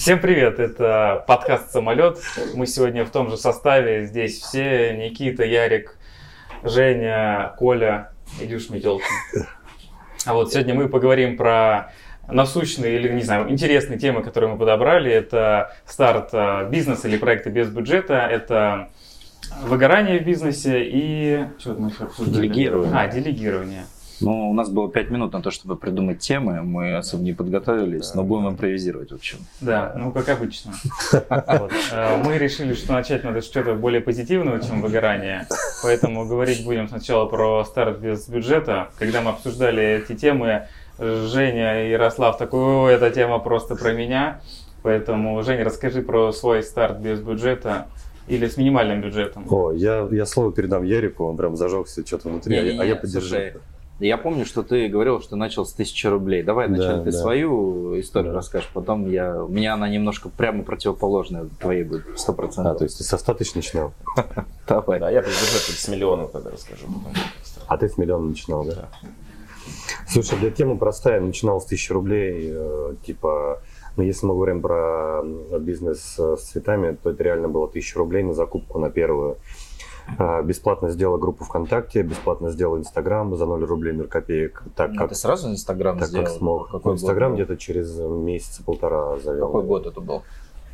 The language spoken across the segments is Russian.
Всем привет, это подкаст «Самолет». Мы сегодня в том же составе. Здесь все, Никита, Ярик, Женя, Коля, Илюш Метелкин. А вот сегодня мы поговорим про насущные или, не знаю, интересные темы, которые мы подобрали. Это старт а, бизнеса или проекта без бюджета, это выгорание в бизнесе и... Что мы еще обсуждали? Делегирование. А, делегирование. Ну, у нас было 5 минут на то, чтобы придумать темы. Мы особо не подготовились, но будем импровизировать, в общем. Да, ну, как обычно. Э, мы решили, что начать надо с чего-то более позитивного, чем выгорание. Поэтому говорить будем сначала про старт без бюджета. Когда мы обсуждали эти темы, Женя и Ярослав такой, о, эта тема просто про меня. Поэтому, Женя, расскажи про свой старт без бюджета или с минимальным бюджетом. О, я, я слово передам Ярику, он прям зажегся что-то внутри, не, не, не, а я поддержу. Слушай, я помню, что ты говорил, что начал с тысячи рублей. Давай вначале да, ты да. свою историю да. расскажешь, потом я... У меня она немножко прямо противоположная твоей будет, сто процентов. А, то есть ты со 100 тысяч начинал? Давай. Да, я предположу, с миллиона тогда расскажу. А ты с миллиона начинал, да? Слушай, для темы простая. Начинал с тысячи рублей, э, типа... Ну, если мы говорим про бизнес с цветами, то это реально было тысяча рублей на закупку на первую бесплатно сделал группу ВКонтакте, бесплатно сделал Инстаграм за 0 рублей 0 копеек. Так, ну, как, ты сразу Инстаграм так, сделал? Как смог. Какой Инстаграм где-то через месяца-полтора завел. Какой год это был?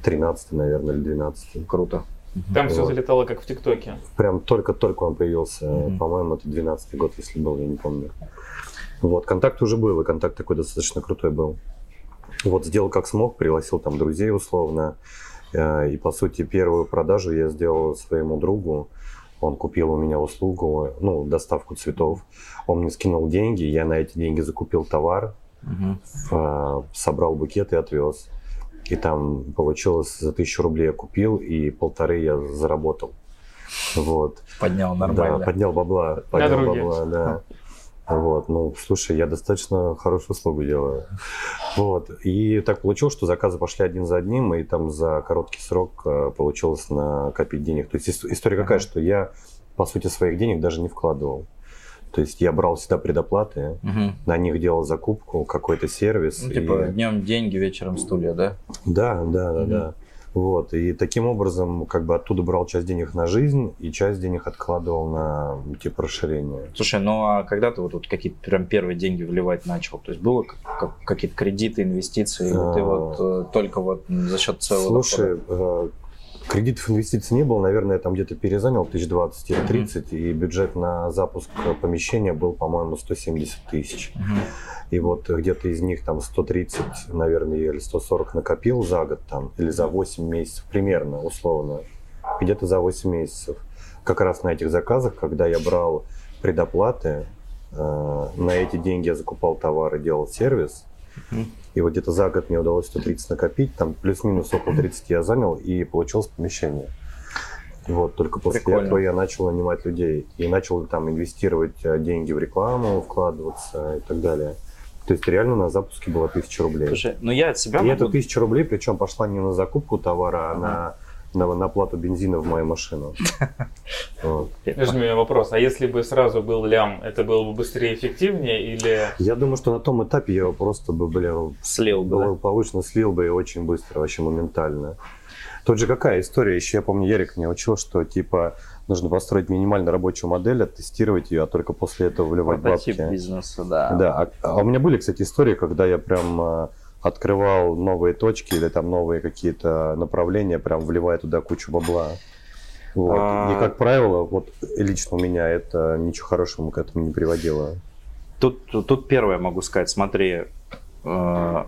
13 наверное, или 12 Круто. Там вот. все залетало как в ТикТоке. Прям только-только он появился. Mm-hmm. По-моему, это 12 год, если был, я не помню. Вот, контакт уже был, и контакт такой достаточно крутой был. Вот, сделал как смог, пригласил там друзей условно. Э, и, по сути, первую продажу я сделал своему другу. Он купил у меня услугу, ну, доставку цветов. Он мне скинул деньги, я на эти деньги закупил товар, угу. собрал букет и отвез. И там получилось за тысячу рублей я купил, и полторы я заработал. Вот. Поднял нормально. Да, поднял бабла. Поднял бабла, да. Вот, ну, слушай, я достаточно хорошую услугу делаю. Вот, и так получилось, что заказы пошли один за одним, и там за короткий срок э, получилось накопить денег. То есть история какая, что я, по сути, своих денег даже не вкладывал. То есть я брал всегда предоплаты, угу. на них делал закупку, какой-то сервис. Ну, типа и... днем деньги, вечером стулья, да? Да, да, да, угу. да. Вот, и таким образом как бы оттуда брал часть денег на жизнь и часть денег откладывал на типа расширение. Слушай, ну а когда ты вот, вот какие-то прям первые деньги вливать начал? То есть было как, как, какие-то кредиты, инвестиции, или ты вот э, только вот за счет целого Слушай, дохода? Кредитов инвестиций не было, наверное, я там где-то перезанял 1020 или 30, mm-hmm. и бюджет на запуск помещения был, по-моему, 170 тысяч. Mm-hmm. И вот где-то из них там 130, наверное, или 140 накопил за год там, или за 8 месяцев, примерно, условно, где-то за 8 месяцев. Как раз на этих заказах, когда я брал предоплаты, э, на эти деньги я закупал товары, делал сервис, mm-hmm. И вот где-то за год мне удалось 130 накопить, там плюс-минус около 30 я занял и получилось помещение. Вот, только после Прикольно. этого я начал нанимать людей и начал там инвестировать э, деньги в рекламу, вкладываться и так далее. То есть реально на запуске было 1000 рублей. Слушай, ну я от себя И могу... эта 1000 рублей, причем пошла не на закупку товара, а на на, на плату бензина в мою машину. Подожди, у меня вопрос. А если бы сразу был лям, это было бы быстрее и эффективнее или... Я думаю, что на том этапе я его просто бы, бля, слил бы, благополучно слил бы и очень быстро, вообще моментально. Тут же какая история, еще я помню, Ярик меня учил, что типа нужно построить минимально рабочую модель, оттестировать ее, а только после этого вливать Прототип бабки. бизнеса, да. Да, а, а у меня были, кстати, истории, когда я прям а, открывал новые точки или там новые какие-то направления, прям вливая туда кучу бабла. Вот. А... И как правило, вот лично у меня это ничего хорошего к этому не приводило. Тут, тут первое могу сказать, смотри, э,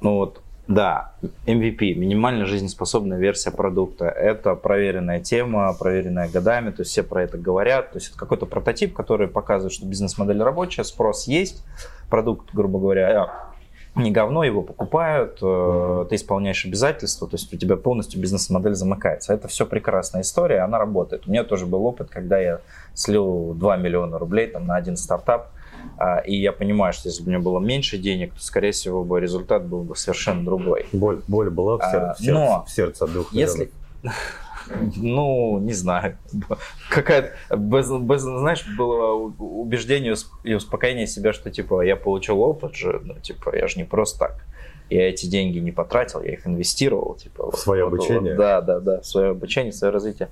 ну вот, да, MVP, минимально жизнеспособная версия продукта, это проверенная тема, проверенная годами, то есть все про это говорят, то есть это какой-то прототип, который показывает, что бизнес-модель рабочая, спрос есть, продукт, грубо говоря, не говно, его покупают, э, ты исполняешь обязательства, то есть у тебя полностью бизнес-модель замыкается. Это все прекрасная история, она работает. У меня тоже был опыт, когда я слил 2 миллиона рублей там, на один стартап, а, и я понимаю, что если бы у меня было меньше денег, то, скорее всего, бы результат был бы совершенно другой. Боль, боль была в, сер- а, в, сердце, но в сердце от двух если... Ну, не знаю. Какая без, без, знаешь, было убеждение и успокоение себя, что, типа, я получил опыт же, ну, типа, я же не просто так. я эти деньги не потратил, я их инвестировал. Типа, в свое вот, обучение? Вот, да, да, да, в свое обучение, в свое развитие.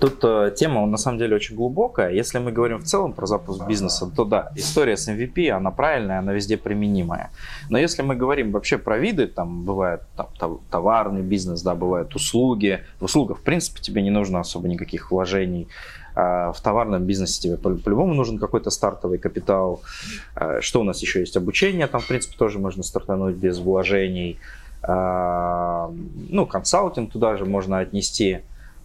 Тут э, тема на самом деле очень глубокая. Если мы говорим в целом про запуск бизнеса, то да, история с MVP, она правильная, она везде применимая. Но если мы говорим вообще про виды, там бывает там, товарный бизнес, да, бывают услуги. В услугах, в принципе, тебе не нужно особо никаких вложений. А в товарном бизнесе тебе по-любому нужен какой-то стартовый капитал. А что у нас еще есть? Обучение, там, в принципе, тоже можно стартануть без вложений. А, ну, консалтинг туда же можно отнести.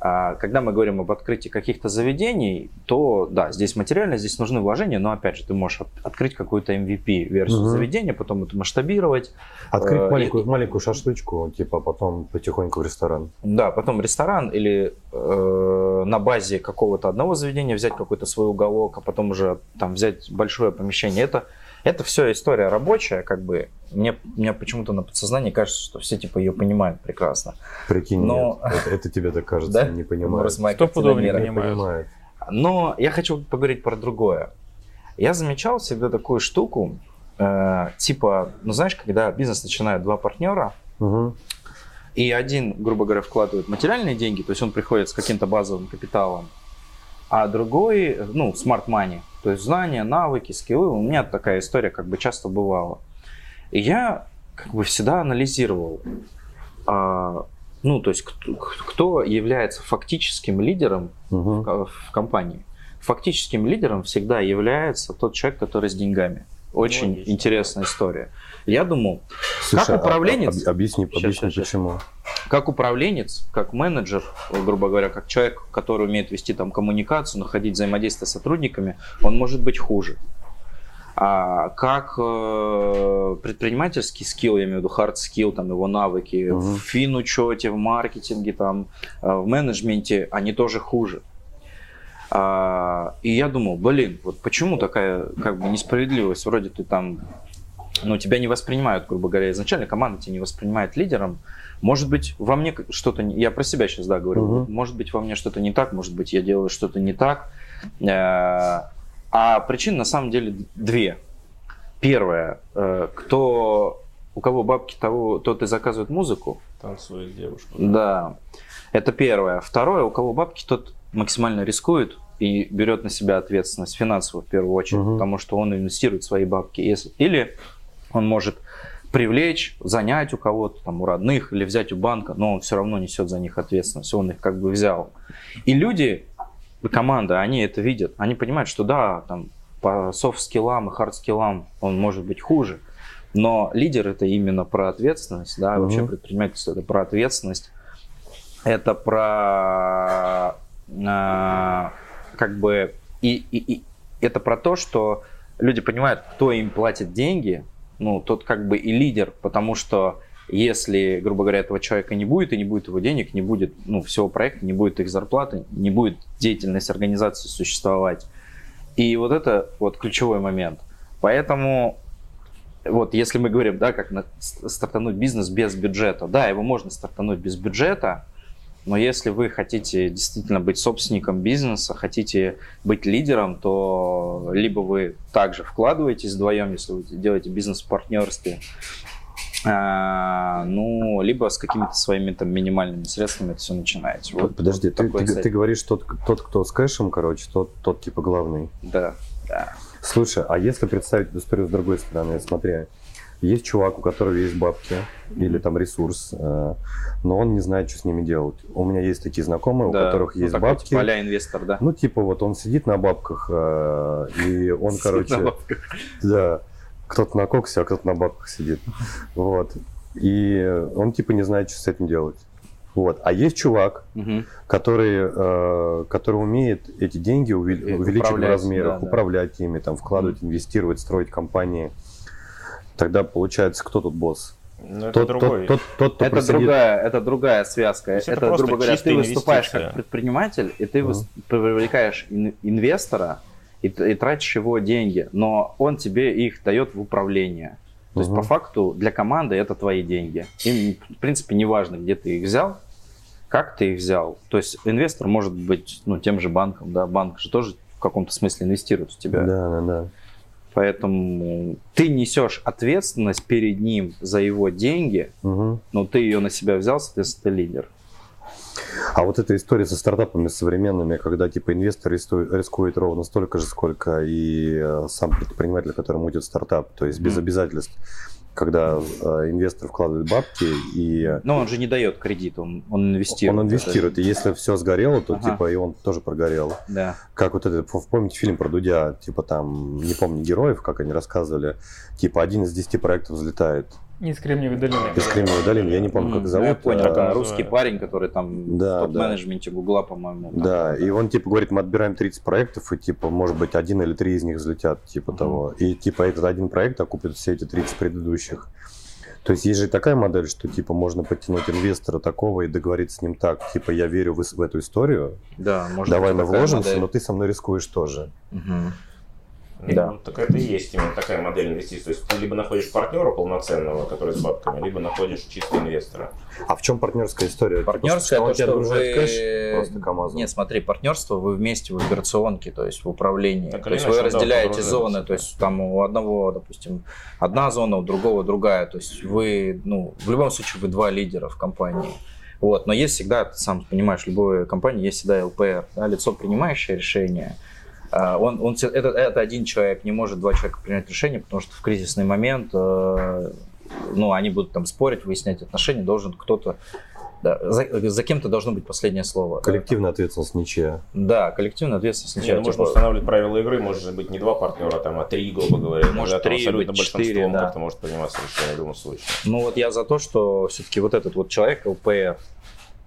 А когда мы говорим об открытии каких-то заведений, то да, здесь материально, здесь нужны вложения, но опять же, ты можешь открыть какую-то MVP-версию угу. заведения, потом это масштабировать. Открыть э, маленькую, и, маленькую шашлычку, типа потом потихоньку в ресторан. Да, потом ресторан или э, на базе какого-то одного заведения взять какой-то свой уголок, а потом уже там взять большое помещение. Это это все история рабочая, как бы. Мне, мне почему-то на подсознании кажется, что все типа ее понимают прекрасно. Прикинь, Но... нет, это, это тебе так кажется, да? не понимают. Стопудово не понимают. Но я хочу поговорить про другое. Я замечал всегда такую штуку, э, типа, ну знаешь, когда бизнес начинает два партнера, угу. и один, грубо говоря, вкладывает материальные деньги, то есть он приходит с каким-то базовым капиталом, а другой, ну, smart money, то есть знания, навыки, скиллы. У меня такая история как бы часто бывала. И я как бы всегда анализировал, а, ну, то есть кто, кто является фактическим лидером угу. в, в компании. Фактическим лидером всегда является тот человек, который с деньгами. Очень Логично. интересная история. Я думал, Слушай, как управленец... А, об, объясни, сейчас, объясни сейчас, почему. Как управленец, как менеджер, грубо говоря, как человек, который умеет вести там коммуникацию, находить взаимодействие с сотрудниками, он может быть хуже. А как э, предпринимательский скилл, я имею в виду hard skill, там его навыки uh-huh. в финучете, в маркетинге, там, э, в менеджменте, они тоже хуже. А, и я думал, блин, вот почему такая как бы несправедливость? Вроде ты там, ну, тебя не воспринимают, грубо говоря, изначально команда тебя не воспринимает лидером. Может быть, во мне что-то, я про себя сейчас, да, говорю, угу. может быть, во мне что-то не так, может быть, я делаю что-то не так. Э, а причин на самом деле две. Первое, э, кто, у кого бабки, того, тот и заказывает музыку. Танцует девушка. Да, это первое. Второе, у кого бабки, тот максимально рискует и берет на себя ответственность финансовую в первую очередь, угу. потому что он инвестирует свои бабки. Если, или он может привлечь, занять у кого-то, там, у родных или взять у банка, но он все равно несет за них ответственность, он их как бы взял. И люди, команда, они это видят, они понимают, что да, там, по софт-скиллам и хард-скиллам он может быть хуже, но лидер это именно про ответственность, да, угу. вообще предпринимательство это про ответственность, это про э, как бы и, и, и это про то, что люди понимают, кто им платит деньги, ну, тот как бы и лидер, потому что если, грубо говоря, этого человека не будет, и не будет его денег, не будет ну, всего проекта, не будет их зарплаты, не будет деятельность организации существовать. И вот это вот ключевой момент. Поэтому вот если мы говорим, да, как на, стартануть бизнес без бюджета, да, его можно стартануть без бюджета, но если вы хотите действительно быть собственником бизнеса, хотите быть лидером, то либо вы также вкладываетесь вдвоем, если вы делаете бизнес в партнерстве, а, ну, либо с какими-то своими там минимальными средствами это все начинаете. Вот, Подожди, ты, ты, ты говоришь, тот, тот, кто с кэшем, короче, тот, тот типа главный. Да, да. Слушай, а если представить эту историю с другой стороны, смотри, есть чувак, у которого есть бабки или там ресурс, э, но он не знает, что с ними делать. У меня есть такие знакомые, да, у которых ну, есть такой, бабки. Типа инвестор, да? Ну, типа вот он сидит на бабках, э, и он, сидит короче... На бабках. Да, кто-то на коксе, а кто-то на бабках сидит. Вот. И он типа не знает, что с этим делать. Вот. А есть чувак, угу. который, э, который умеет эти деньги увеличить в размерах, да, управлять ими, там, вкладывать, угу. инвестировать, строить компании. Тогда получается, кто тут босс? Ну, это тот, другой. Тот, тот, тот, это, просидит... другая, это другая связка. Это, это грубо говоря, ты выступаешь как предприниматель, и ты uh-huh. привлекаешь инвестора и, и тратишь его деньги, но он тебе их дает в управление. То uh-huh. есть, по факту, для команды это твои деньги. Им, в принципе, не важно, где ты их взял, как ты их взял. То есть, инвестор может быть ну, тем же банком, да, банк же тоже в каком-то смысле инвестирует в тебя. Да, да, да. Поэтому ты несешь ответственность перед ним за его деньги, Мгм. но ты ее на себя взял, соответственно, ты лидер. А вот эта история со стартапами современными, когда типа инвестор рискует ровно столько же, сколько и э, сам предприниматель, которому идет стартап, то есть без обязательств, когда э, инвестор вкладывает бабки и Но он же не дает кредит, он, он инвестирует. он инвестирует, и если все сгорело, то Ага. типа и он тоже прогорел. Да. Как вот это, в- помните фильм про Дудя, типа там, не помню героев, как они рассказывали, типа один из десяти проектов взлетает Из Кремниевой долины. из Кремниевой долины, я не помню, как зовут. Я понял, а, русский парень, который там Да, в топ-менеджменте Гугла, по-моему. там. Да, и он типа говорит, мы отбираем 30 проектов, и типа, может быть, один или три из них взлетят, типа Мгм. того. И типа этот один проект окупит все эти 30 предыдущих. То есть есть же и такая модель, что типа можно подтянуть инвестора такого и договориться с ним так, типа я верю в, в эту историю, Да, может давай быть, мы вложимся, модель. но ты со мной рискуешь тоже. Мгм. Ну, Да. Так это и есть именно такая модель инвестиций. То есть ты либо находишь партнера полноценного, который с бабками, либо находишь чисто инвестора. А в чем партнерская история? Типа, Партнерское, он то, что вы... кэш просто? Нет, смотри, партнерство, вы вместе в операционке, то есть в управлении. Так то есть вы да, разделяете погружаетесь, зоны, да. то есть там у одного, допустим, одна зона, у другого другая. То есть вы, ну, в любом случае вы два лидера в компании. Вот, но есть всегда, ты сам понимаешь, в любой компании есть всегда ЛПР, да, лицо, принимающее решение. А, Он, он, это, это один человек, не может два человека принять решение, потому что в кризисный момент э, ну, они будут там спорить, выяснять отношения, должен кто-то, да, за, за кем-то должно быть последнее слово. Коллективная ответственность ничья. Да, коллективная ответственность. Не, ну, сначала, можно типа, устанавливать правила игры, может быть не два партнера, там, а три, грубо говоря. Может, три, абсолютно быть, четыре, да. как-то может приниматься решение в любом случае. Ну вот я за то, что все-таки вот этот вот человек ЛПР,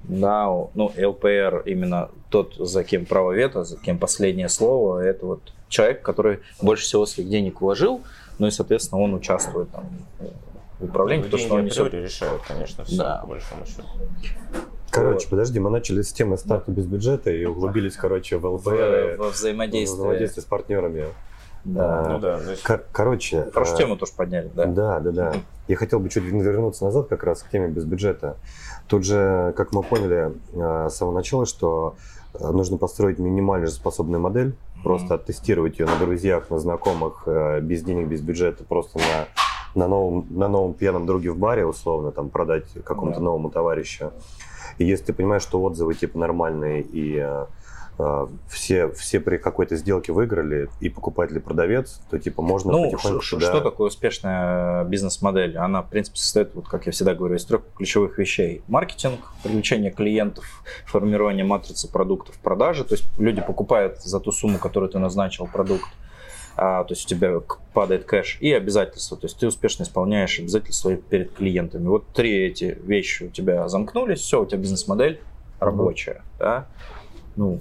да, ну ЛПР именно тот, за кем право вето, за кем последнее слово, это вот человек, который больше всего своих денег вложил, ну и, соответственно, он участвует там в управлении, потому что он несет решают, конечно, все, Да. по большому счету. Короче, Вот. подожди, мы начали с темы старта без бюджета и углубились, короче, в в, ЛПР, во в взаимодействии. взаимодействие с партнерами. Да. А, Ну да, Кор- короче, Хорошую а, тему тоже подняли, да? Да, да, да. Я хотел бы чуть вернуться назад как раз к теме без бюджета. Тут же, как мы поняли э, с самого начала, что э, нужно построить минимально жизнеспособную модель, просто оттестировать ее на друзьях, на знакомых, э, без денег, без бюджета, просто на, на, новом, на новом пьяном друге в баре, условно, там продать какому-то Да. новому товарищу. И если ты понимаешь, что отзывы типа нормальные и все, все при какой-то сделке выиграли, и покупатель, и продавец, то типа можно Ну, потихоньку что, сюда- что такое успешная бизнес-модель? Она, в принципе, состоит, вот как я всегда говорю, из трех ключевых вещей. Маркетинг, привлечение клиентов, формирование матрицы продуктов, продажи. То есть люди покупают за ту сумму, которую ты назначил продукт. А, то есть у тебя падает кэш и обязательства. То есть ты успешно исполняешь обязательства перед клиентами. Вот три эти вещи у тебя замкнулись, все, у тебя бизнес-модель рабочая. Да? Ну,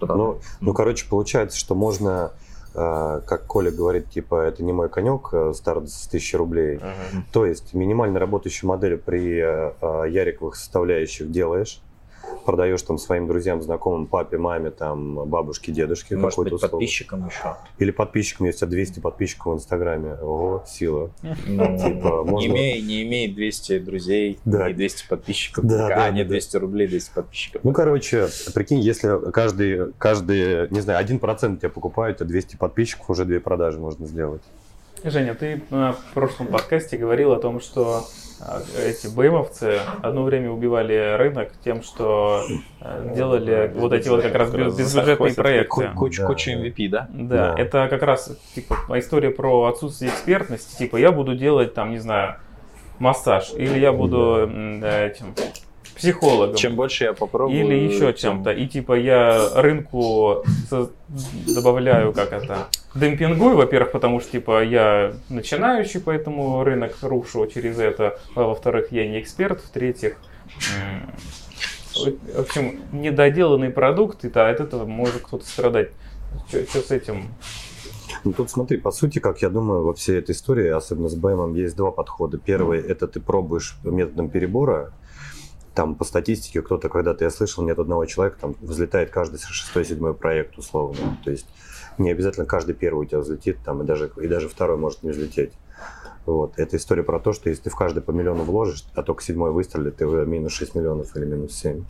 Ну, ну, короче, получается, что можно, э, как Коля говорит, типа, это не мой конек, э, старт с 1000 рублей. Мгм. То есть минимально работающую модель при э, э, яриковых составляющих делаешь, продаешь там своим друзьям, знакомым, папе, маме, там, бабушке, дедушке может какой-то быть, услугу. подписчикам еще. Или подписчикам, есть у тебя 200 подписчиков в Инстаграме. Ого, сила. Ну, Типа, не, можно- имей, не имей 200 друзей Да. и 200 подписчиков. Да, а, да, да, 200 рублей, 200 подписчиков. Ну, короче, прикинь, если каждый, каждый, не знаю, 1% тебя покупают, а 200 подписчиков, уже две продажи можно сделать. Женя, ты на прошлом подкасте говорил о том, что эти БМовцы одно время убивали рынок тем, что а, делали вот эти вот как раз захватят проекты. Куча да. MVP, да? Да, Да. это как раз типа история про отсутствие экспертности. Типа я буду делать там, не знаю, массаж, или я буду этим психологом. Чем больше я попробую... Или еще чем-то. И типа я рынку добавляю, как это, демпингую, во-первых, потому что типа я начинающий, поэтому рынок рушу через это. А во-вторых, я не эксперт. В-третьих, в общем, недоделанный продукт, и да, от этого может кто-то страдать. Что с этим? Ну тут смотри, по сути, как я думаю, во всей этой истории, особенно с БМом, есть два подхода. Первый это ты пробуешь методом перебора. Там по статистике кто-то, когда-то я слышал, нет одного человека, там взлетает каждый шестой, седьмой проект условно. То есть не обязательно каждый первый у тебя взлетит, там и даже, и даже второй может не взлететь. Вот. Это история про то, что если ты в каждый по миллиону вложишь, а только седьмой выстрелит, ты минус 6 миллионов или минус 7.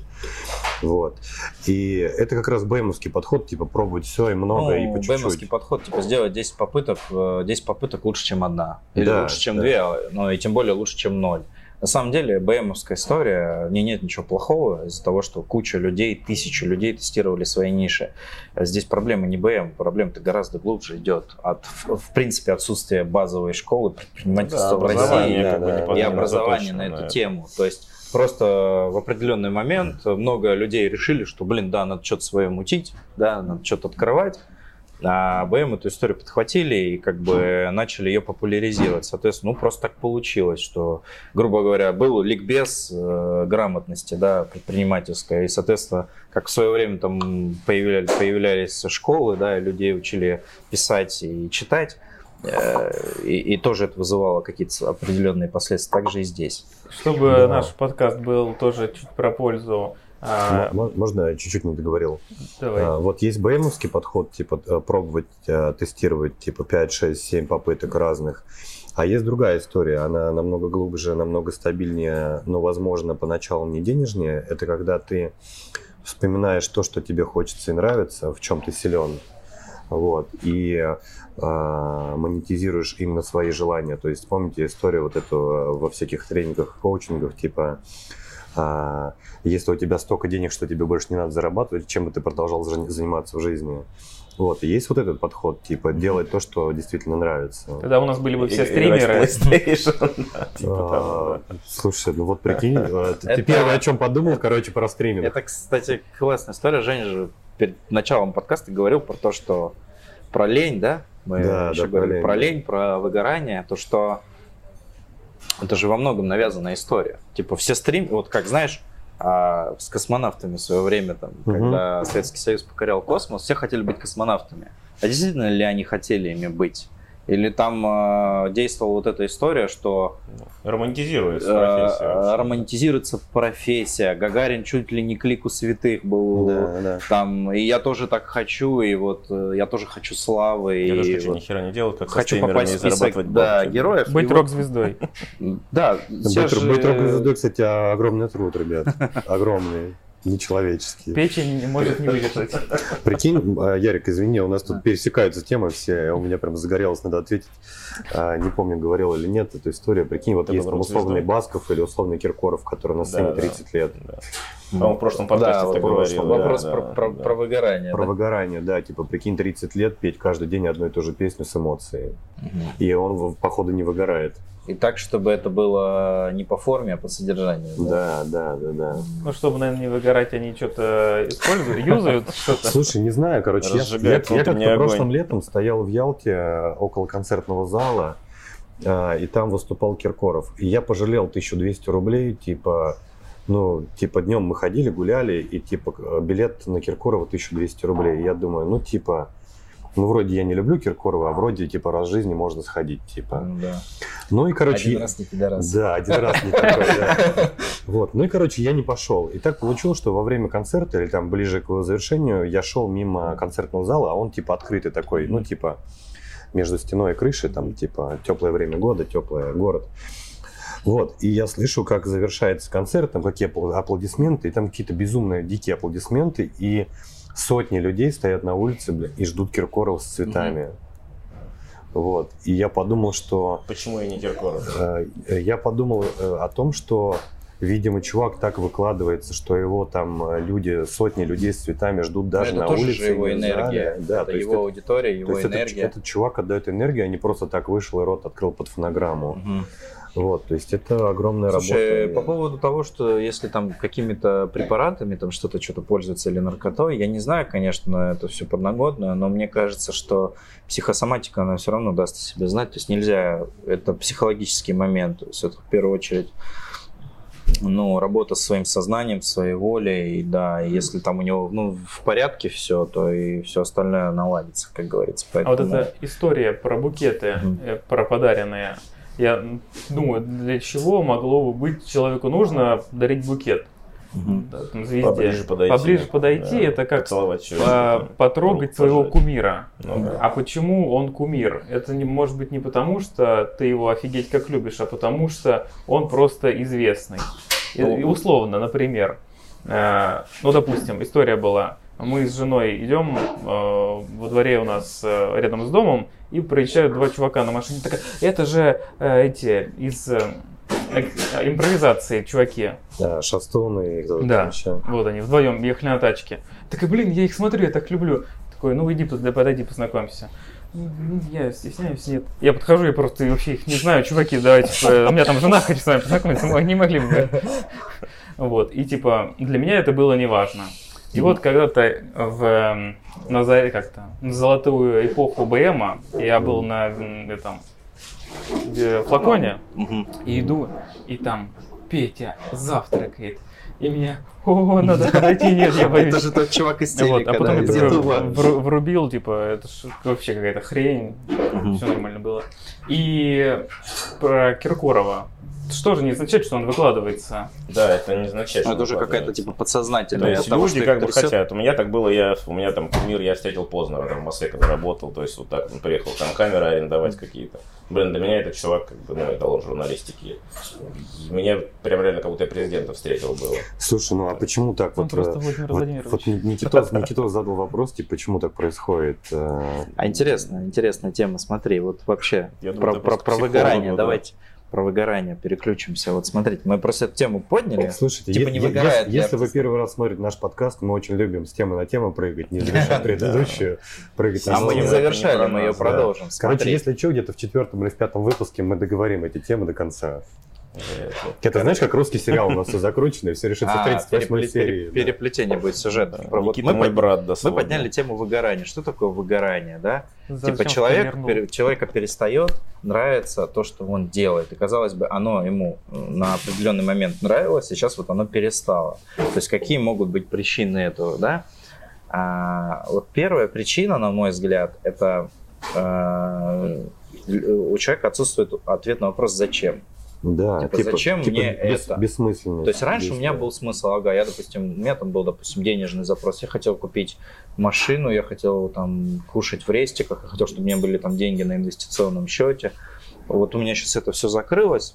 Вот. И это как раз БМовский подход, типа пробовать все и много, и Ну, по чуть-чуть. БМовский подход, типа сделать 10 попыток, э, 10 попыток лучше, чем одна. Или Да, лучше, чем да. две, а, но и тем более лучше, чем ноль. На самом деле, БМовская история, в ней нет ничего плохого из-за того, что куча людей, тысячи людей тестировали свои ниши. Здесь проблема не БМ, проблема-то гораздо глубже идет от, в в принципе, отсутствия базовой школы предпринимательства Да, в России да, как бы да. не И не заточено на эту это. тему. То есть просто в определенный момент много людей решили, что, блин, да, надо что-то свое мутить, да, надо что-то открывать. А БМ эту историю подхватили и как бы начали ее популяризировать. Соответственно, ну просто так получилось, что, грубо говоря, был ликбез э, грамотности, да, предпринимательской. И, соответственно, как в свое время там появлялись, появлялись школы, да, и людей учили писать и читать, э, и, и тоже это вызывало какие-то определенные последствия. Так же и здесь. Чтобы Да. наш подкаст был тоже чуть про пользу. А, Можно чуть-чуть не договорил? давай. А, Вот есть БМовский подход, типа э, пробовать, э, тестировать, типа 5, 6, 7 попыток разных. А есть другая история, она намного глубже, намного стабильнее, но, возможно, поначалу не денежнее. Это когда ты вспоминаешь то, что тебе хочется и нравится, в чем ты силен, вот, и э, монетизируешь именно свои желания. То есть помните историю вот эту э, во всяких тренингах, коучингах, типа если у тебя столько денег, что тебе больше не надо зарабатывать, чем бы ты продолжал за- заниматься в жизни. Вот, и есть вот этот подход, типа, делать то, что действительно нравится. Тогда у нас были бы все стримеры. Типа А. Слушай, ну вот прикинь, э, ты первое, о чем подумал, короче, про стриминг. Это, кстати, классная история. Женя же перед началом подкаста говорил про то, что про лень, да? Мы еще говорили про лень, про выгорание, то, что это же во многом навязанная история. Типа все стрим, вот как знаешь, а, с космонавтами в свое время, там, Мгм. когда Советский Союз покорял космос, все хотели быть космонавтами. А действительно ли они хотели ими быть? Или там а, действовала вот эта история, что Романтизируется э, профессия. романтизируется профессия. Гагарин чуть ли не к лику святых был Да, да. там, и я тоже так хочу, и вот э, я тоже хочу славы, Я и тоже хочу вот ни хера не делать, как хочу попасть в список да, бабки. героев. Быть рок-звездой. Да, быть рок-звездой, кстати, огромный труд, ребят. Огромный. Нечеловеческий. Печень не может не выдержать. Прикинь, а, Ярик, извини, у нас тут пересекаются темы все, у меня прям загорелось, надо ответить. А, Не помню, говорил или нет, эта история. Прикинь, вот есть там условный? Басков или условный Киркоров, который на сцене Да, да. 30 лет. Да. По-моему, в прошлом подкасте да, ты говорил. да, вопрос да, про, про- да. про выгорание. Про да? выгорание, да, типа, прикинь, 30 лет петь каждый день одну и ту же песню с эмоцией. Мгм. И он, походу, не выгорает. И так, чтобы это было не по форме, а по содержанию. Да, да, да, да. Ну, чтобы, наверное, не выгорать, они что-то используют, юзают что-то. Слушай, не знаю, короче, я, я, я как-то прошлым летом стоял в Ялте э, около концертного зала, э, и там выступал Киркоров. И я пожалел 1200 рублей, типа, ну, типа днем мы ходили, гуляли, и типа э, билет на Киркорова 1200 рублей. И я думаю, ну, типа, ну, вроде я не люблю Киркорова, а вроде, типа, раз в жизни можно сходить, типа. Ну, да. Ну, и, короче... Один раз не пидорас. Да, один раз не такой, да. Вот, ну и, короче, я не пошел. И так получилось, что во время концерта или там ближе к его завершению я шел мимо концертного зала, а он типа открытый такой, ну типа между стеной и крышей, там типа теплое время года, теплый город. Вот, и я слышу, как завершается концерт, там какие апл- аплодисменты, и там какие-то безумные дикие аплодисменты, и сотни людей стоят на улице бля, и ждут Киркорова с цветами. Вот, и я подумал, что Почему я не Киркоров? Э, Я подумал э, о том, что, видимо, чувак так выкладывается, что его там э, люди, сотни людей с цветами ждут даже это на тоже улице. же его в зале. энергия. Да, это то есть его это- аудитория, то его есть этот, энергия. этот чувак отдает энергию, а не просто так вышел и рот открыл под фонограмму. Мгм. Вот, то есть это огромная Слушай, работа. по поводу того, что если там какими-то препаратами там что-то что-то пользуется или наркотой, я не знаю, конечно, это все подноготно, но мне кажется, что психосоматика, она все равно даст о себе знать, то есть нельзя, это психологический момент, то есть это в первую очередь ну, работа со своим сознанием, своей волей, и да, если там у него ну, в порядке все, то и все остальное наладится, как говорится. А вот Поэтому... эта история про букеты, э, про подаренные, я думаю, для чего могло бы быть человеку нужно дарить букет? Мгм. Да, там, звезде. Поближе подойти. Поближе подойти, Да, это как человека. потрогать руку своего кумира. Ну да. А почему он кумир? Это не может быть не потому, что ты его офигеть как любишь, а потому что он просто известный. Ну. и условно, например, Э, ну, допустим, история была. Мы с женой идем, э, во дворе у нас э, рядом с домом, и проезжают два чувака на машине. Такая, это же э, эти из э, э, импровизации чуваки. Да, шастоны и кто-то Да. еще. Вот они вдвоем ехали на тачке. Так, блин, я их смотрю, я так люблю. Такой, ну иди, под- подойди, познакомься. «М, Я стесняюсь, нет. Я подхожу, я просто вообще их не знаю, чуваки, давайте, у меня там жена хочет с вами познакомиться, мы не могли бы. Вот, и типа, для меня это было неважно. И вот когда-то в, эм, на заре как-то, на золотую эпоху БМа, я был на этом флаконе, и иду, и там Петя завтракает. И меня, о, надо подойти, нет, я боюсь. Это же тот чувак из Вот, телека, а потом да, я такой врубил, типа, это ж вообще какая-то хрень. Все нормально было. И про Киркорова. Что же не означает, что он выкладывается? Да, это не означает, что это уже какая-то типа То подсознательная. есть от того, люди как бы трясет. хотят. У меня так было, я, у меня там кумир я встретил поздно, там в Москве когда работал, то есть вот так он приехал, там камеры арендовать какие-то. Блин, для меня этот чувак, как бы, ну, эталон журналистики. Меня прям реально как будто я президента встретил было. Слушай, ну а почему так Он вот? просто э, Владимир вот, Владимирович. вот Никитос, Никитос задал вопрос, типа, почему так происходит? э, А интересная, интересная тема. Смотри, вот вообще Я думаю, про, это про, про к выгорание. да. Давайте про выгорание переключимся. Вот смотрите, мы просто эту тему подняли. Слушайте, Типа не выгорает если, ли если вы первый раз смотрите наш подкаст, мы очень любим с темы на тему прыгать, не завершая предыдущую, прыгать на А мы не завершали, мы ее продолжим. Короче, если что, где-то в четвертом или в пятом выпуске мы договорим эти темы до конца. Это- знаешь, как русский сериал, у нас все закручено, и все решится в А, 38 перепле- серии. пере- Переплетение будет сюжета. Никита мы, мой брат, мы подняли тему выгорания. Что такое выгорание, да? Типа человек, человека перестает нравиться то, что он делает. И казалось бы, оно ему э, на определенный момент нравилось, сейчас вот оно перестало. То есть какие могут быть причины этого, да? А, вот первая причина, на мой взгляд, это э, у человека отсутствует ответ на вопрос «зачем?». Да, Типа, зачем мне это? Бессмысленно. То есть раньше у меня был смысл, ага, я, допустим, у меня там был, допустим, денежный запрос, я хотел купить машину, я хотел там кушать в рестиках, я хотел, чтобы у меня были там деньги на инвестиционном счете. Вот у меня сейчас это все закрылось,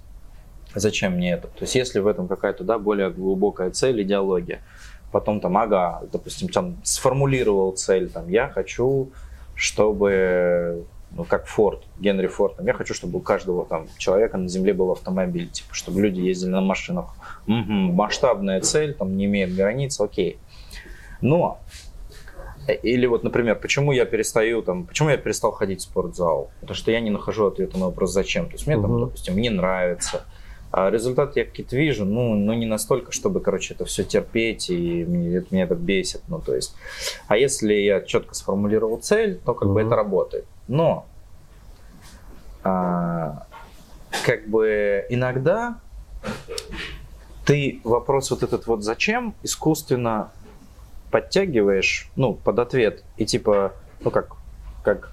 зачем мне это? То есть если в этом какая-то, да, более глубокая цель, идеология, потом там, ага, допустим, там сформулировал цель, там, я хочу, чтобы ну, как Форд, Генри Форд, там, я хочу, чтобы у каждого там человека на земле был автомобиль, типа, чтобы люди ездили на машинах. Мгм, масштабная цель, там не имеет границ, окей. Но э, или вот, например, почему я перестаю там, почему я перестал ходить в спортзал? Потому что я не нахожу ответа на вопрос зачем. То есть мне там, Мгм. допустим, не нравится. А результат я какие-то вижу, ну, ну не настолько, чтобы, короче, это все терпеть, и мне, это, меня это бесит. Ну, то есть, а если я четко сформулировал цель, то как бы Мгм. это работает. Но а, как бы иногда ты вопрос вот этот вот зачем? искусственно подтягиваешь, ну, под ответ, и типа, ну, как, как,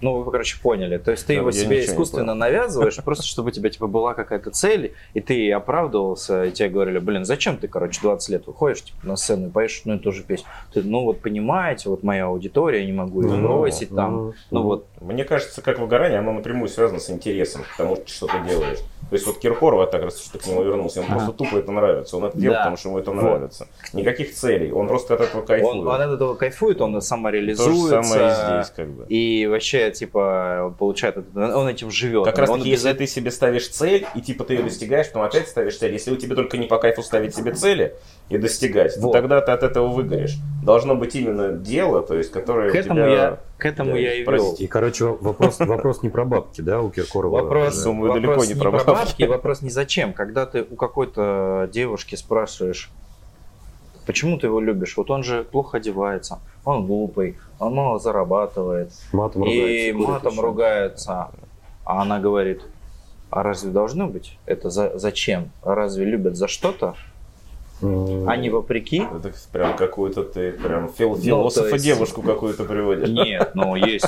ну, вы, короче, поняли. То есть ты Да, его себе искусственно навязываешь, просто чтобы у тебя, типа, была какая-то цель, и ты оправдывался, и тебе говорили, блин, зачем ты, короче, 20 лет выходишь, типа, на сцену и поешь одну и ту же песню? Ты, ну, вот понимаете, вот моя аудитория, я не могу ее Ну, бросить там. Ну, вот, Мне кажется, как выгорание, оно напрямую связано с интересом к тому, что ты делаешь. То есть вот Киркорова, так раз что к нему вернулся, ему просто тупо это нравится. Он это делает, потому что ему это нравится. Никаких целей. Он просто от этого кайфует. он, он от этого кайфует, он То же самореализуется. самое и здесь, как бы. И вообще, типа, получает, он этим живет. Как раз таки, если ты себе ставишь цель, и типа ты ее достигаешь, потом опять ставишь цель, если у тебя только не по кайфу ставить себе цели и достигать, Вот. то тогда ты от этого выгоришь. Должно быть именно дело, то есть, которое К этому тебя... я, к этому Да, я и вел. И, короче, вопрос, вопрос не про бабки, да, у Киркорова? Вопрос, Думаю, вопрос далеко не про бабки. вопрос не зачем. Когда ты у какой-то девушки спрашиваешь, почему ты его любишь? Вот он же плохо одевается, он глупый, он мало зарабатывает, Матом и ругается, матом еще. ругается. А она говорит, а разве должно быть? Это за, зачем? А разве любят за что-то, а не вопреки? Это прям какую-то ты прям фил- Ну, философа есть- девушку какую-то приводишь. Нет, но есть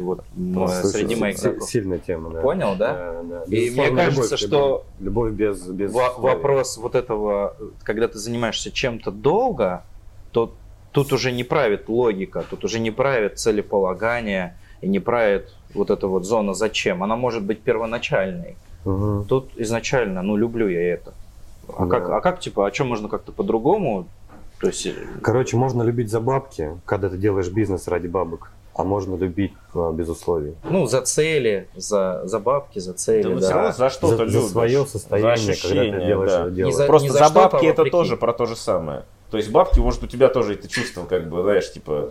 вот слушай, среди моих знакомых. Сильная тема, да. Понял, да? Да, да. И мне кажется, любовь, что Любовь без... без вопрос вот этого, когда ты занимаешься чем-то долго, то тут уже не правит логика, тут уже не правит целеполагание и не правит вот эта вот зона зачем. Она может быть первоначальной. Тут изначально, ну, люблю я это. А, Да. как, а как, типа, а что можно как-то по-другому? То есть, э, Короче, можно любить за бабки, когда ты делаешь бизнес ради бабок, а можно любить э, без условий. ну, за цели, за, за бабки, за цели, Да, да. всё равно за что-то за, за любишь. свое состояние, за когда ты ощущение, делаешь, да. делаешь. Не за- Просто за за, что-то, бабки а это вопреки. тоже про то же самое. То есть бабки, может, у тебя тоже это чувство, как бы, знаешь, типа,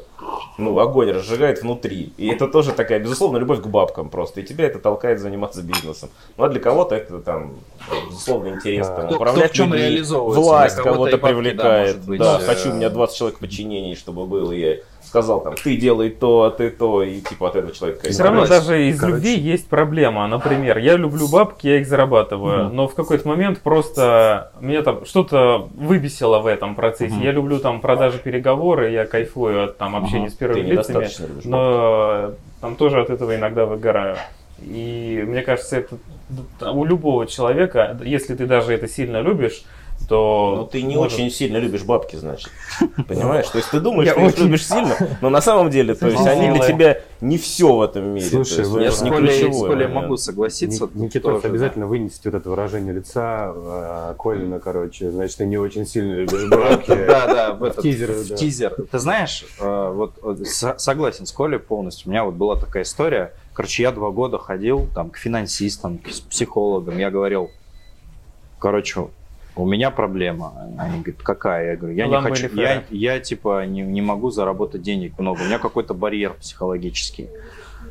ну, огонь разжигает внутри. И это тоже такая, безусловно, любовь к бабкам просто. И тебя это толкает заниматься бизнесом. Ну, а для кого-то это там, безусловно, интерес Да. там, Кто- управлять кто в чем людьми, власть кого-то бабки, да, привлекает. может быть, Да, э, хочу, у меня 20 человек в подчинении, чтобы было. И я сказал там, ты делай то, а ты то. И типа от этого человека... Все равно даже из короче. любви есть проблема. Например, я люблю бабки, я их зарабатываю, Мгм. но в какой-то момент просто меня там что-то выбесило в этом процессе. Мгм. Я люблю там продажи, переговоры, я кайфую от там общения Ага. с первыми лицами, но там тоже от этого иногда выгораю. И мне кажется, это у любого человека, если ты даже это сильно любишь, то... Ну, ты не может- очень сильно любишь бабки, значит. Понимаешь? То есть ты думаешь, Я что их любишь сильно, но на самом деле, то есть они для тебя не все в этом мире. Слушай, вы- с Колей, могу согласиться. Ник- Никитос, тоже, обязательно вынесите вот это выражение лица э, Колина, короче, значит, ты не очень сильно любишь бабки. Да, да, в, этот, тизер. Ты знаешь, э, вот, вот со- согласен с Колей полностью. У меня вот была такая история. Короче, я два года ходил там к финансистам, к психологам. Я говорил, короче, у меня проблема. Они говорят, какая? Я говорю, я не хочу, я, я типа не, не могу заработать денег много. У меня какой-то барьер психологический.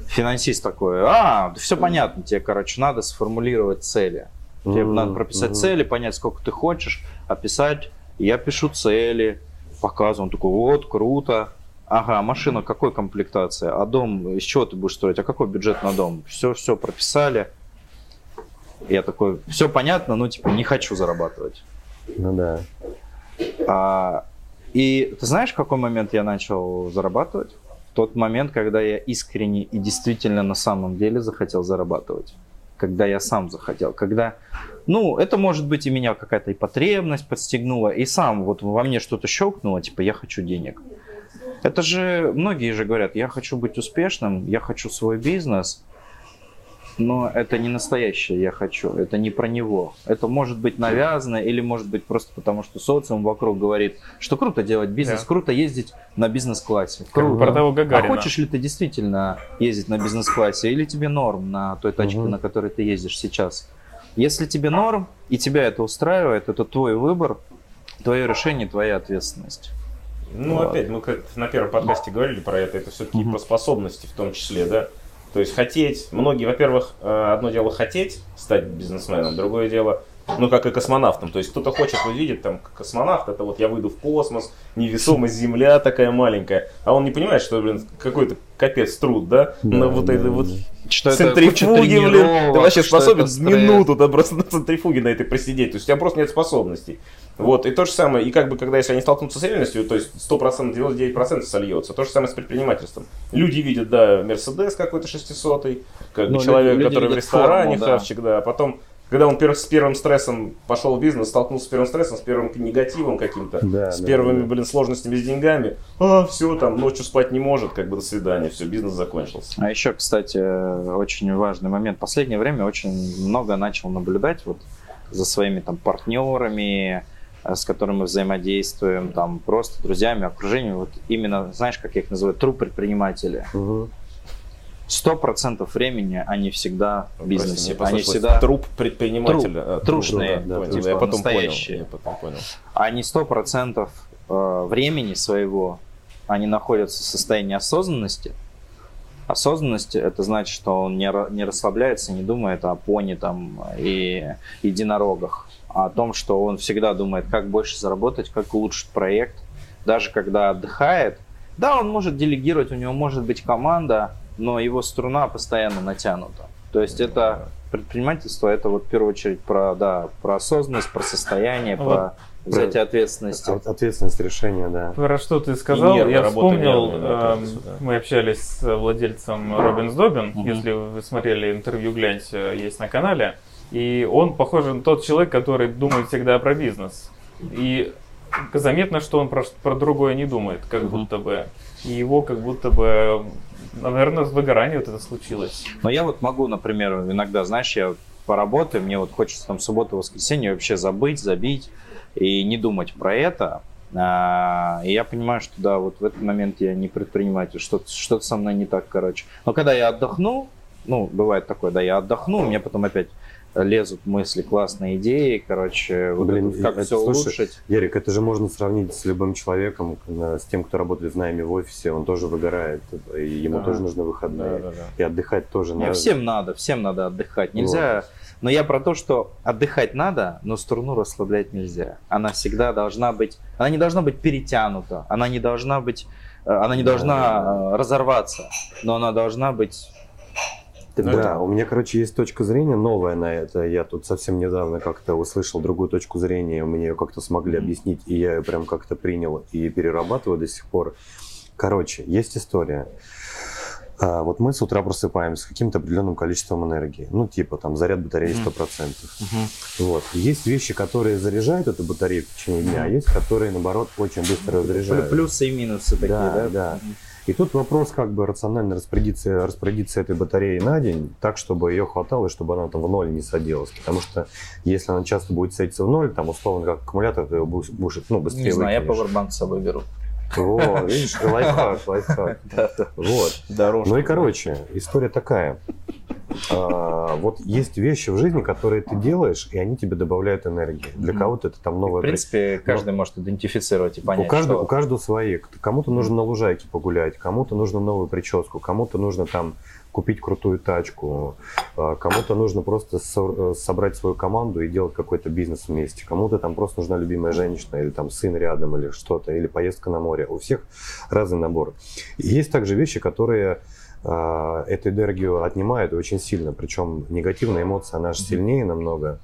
Финансист такой, а, все понятно, тебе, короче, надо сформулировать цели. Тебе Мгм, надо прописать мгм. цели, понять, сколько ты хочешь, описать. Я пишу цели, показываю. Он такой, вот, круто. Ага, машина какой комплектации? А дом из чего ты будешь строить? А какой бюджет на дом? Все, все прописали. Я такой, все понятно, но типа не хочу зарабатывать. Ну да. А, и ты знаешь, в какой момент я начал зарабатывать? В тот момент, когда я искренне и действительно на самом деле захотел зарабатывать. Когда я сам захотел. Когда, ну, это может быть и меня какая-то и потребность подстегнула, и сам вот во мне что-то щелкнуло, типа я хочу денег. Это же, многие же говорят, я хочу быть успешным, я хочу свой бизнес, но это не настоящее я хочу, это не про него. Это может быть навязано или может быть просто потому, что социум вокруг говорит, что круто делать бизнес, Да. круто ездить на бизнес-классе. Круто. про того А Гагарина. хочешь ли ты действительно ездить на бизнес-классе или тебе норм на той тачке, Мгм. на которой ты ездишь сейчас? Если тебе норм и тебя это устраивает, это твой выбор, твое решение, твоя ответственность. Ну, Вот. опять, мы как на первом подкасте говорили про это, это все-таки Мгм. про способности в том числе, да. То есть хотеть, многие, во-первых, э, одно дело хотеть стать бизнесменом, другое дело, ну, как и космонавтом. То есть кто-то хочет увидеть там космонавт, это вот я выйду в космос, невесомость Земля такая маленькая, а он не понимает, что, блин, какой-то капец труд, да, Да, на вот да, этой вот да. Что это куча центрифуги, блин, ты вообще что способен минуту там просто на центрифуге на этой просидеть, то есть у тебя просто нет способностей. Вот, и то же самое, и как бы, когда если они столкнутся с реальностью, то есть 100%, 99% сольется. То же самое с предпринимательством. Люди видят, да, Мерседес какой-то 600 как бы Ну, человек, люди- который в ресторане форму, да. хавчик, да, а потом когда он с первым стрессом пошел в бизнес, столкнулся с первым стрессом, с первым негативом каким-то, Да, с да, первыми, да. блин, сложностями с деньгами, а, все, там, ночью спать не может, как бы, до свидания, все, бизнес закончился. А еще, кстати, очень важный момент. В последнее время очень много начал наблюдать вот за своими там партнерами, с которыми мы взаимодействуем, там просто друзьями, окружением. Вот именно, знаешь, как я их называю, труп предприниматели. Сто процентов времени они всегда в бизнесе. Прости, Они всегда, труп предпринимателя. А, труп, трушные, да, типа я потом настоящие. понял. Я потом понял. они сто процентов э, времени своего они находятся в состоянии осознанности. Осознанность это значит, что он не, не расслабляется, не думает о пони там и единорогах, о том, что он всегда думает, как больше заработать, как улучшить проект. Даже когда отдыхает, да, он может делегировать, у него может быть команда, но его струна постоянно натянута. То есть это предпринимательство, это вот в первую очередь про, да, про осознанность, про состояние, Вот. про взятие ответственности. От- Ответственность решения, да. Про что ты сказал, нервы, я вспомнил, нервная, да, эм, да. мы общались с владельцем Робин Добин, Мгм. если вы смотрели интервью, гляньте, есть на канале, и он похож на тот человек, который думает всегда про бизнес. И заметно, что он про, про другое не думает, как Мгм. будто бы. И его как будто бы, наверное, выгорание вот это случилось. Но я вот могу, например, иногда, знаешь, я поработаю, мне вот хочется там субботу, воскресенье вообще забыть, забить и не думать про это. А, и я понимаю, что да, вот в этот момент я не предприниматель, что-то, что-то со мной не так, короче. Но когда я отдохну, ну, бывает такое, да, я отдохну, у меня потом опять лезут мысли, классные идеи, короче, вот Блин, это, как это, все слушай, улучшить. Ярик, это же можно сравнить с любым человеком, э, с тем, кто работает с нами в офисе, он тоже выгорает, и ему Да. тоже нужны Да, выходные. да, да. И отдыхать тоже Не, надо. всем надо, всем надо отдыхать. Нельзя. Но я про то, что отдыхать надо, но струну расслаблять нельзя. Она всегда должна быть. Она не должна быть перетянута. Она не должна быть. э, Она не должна э, разорваться. Но она должна быть. Ты Да, понял? у меня, короче, есть точка зрения новая на это. Я тут совсем недавно как-то услышал другую точку зрения, мне ее как-то смогли Мгм. объяснить, и я ее прям как-то принял и перерабатываю до сих пор. Короче, есть история. А, вот мы с утра просыпаемся с каким-то определенным количеством энергии. Ну, типа там заряд батареи Мгм. 100%. Мгм. Вот. Есть вещи, которые заряжают эту батарею в течение дня, а есть, которые, наоборот, очень быстро разряжают. Плюсы и минусы такие, Да, да? да. Мгм. И тут вопрос, как бы рационально распорядиться, распорядиться этой батареей на день, так, чтобы ее хватало, и чтобы она там в ноль не садилась. Потому что если она часто будет садиться в ноль, там условно как аккумулятор, ты его будешь, ну, быстрее Не знаю, я выкинешь. пауэрбанк с собой беру. Во, видишь, лайфхак, лайфхак. Вот. Ну и короче, история такая. А, вот есть вещи в жизни, которые ты делаешь, и они тебе добавляют энергии. Для кого-то это там В новая принципе, каждый может идентифицировать и понять, у каждого, что- у каждого свои. Кому-то нужно на лужайке погулять, кому-то нужно новую прическу, кому-то нужно там купить крутую тачку, а, кому-то нужно просто э, собрать свою команду и делать какой-то бизнес вместе, кому-то там просто нужна любимая женщина или там сын рядом или что-то, или поездка на море. У всех разный набор. Есть также вещи, которые а, эту энергию отнимают очень сильно, причем негативная эмоция, она же сильнее намного.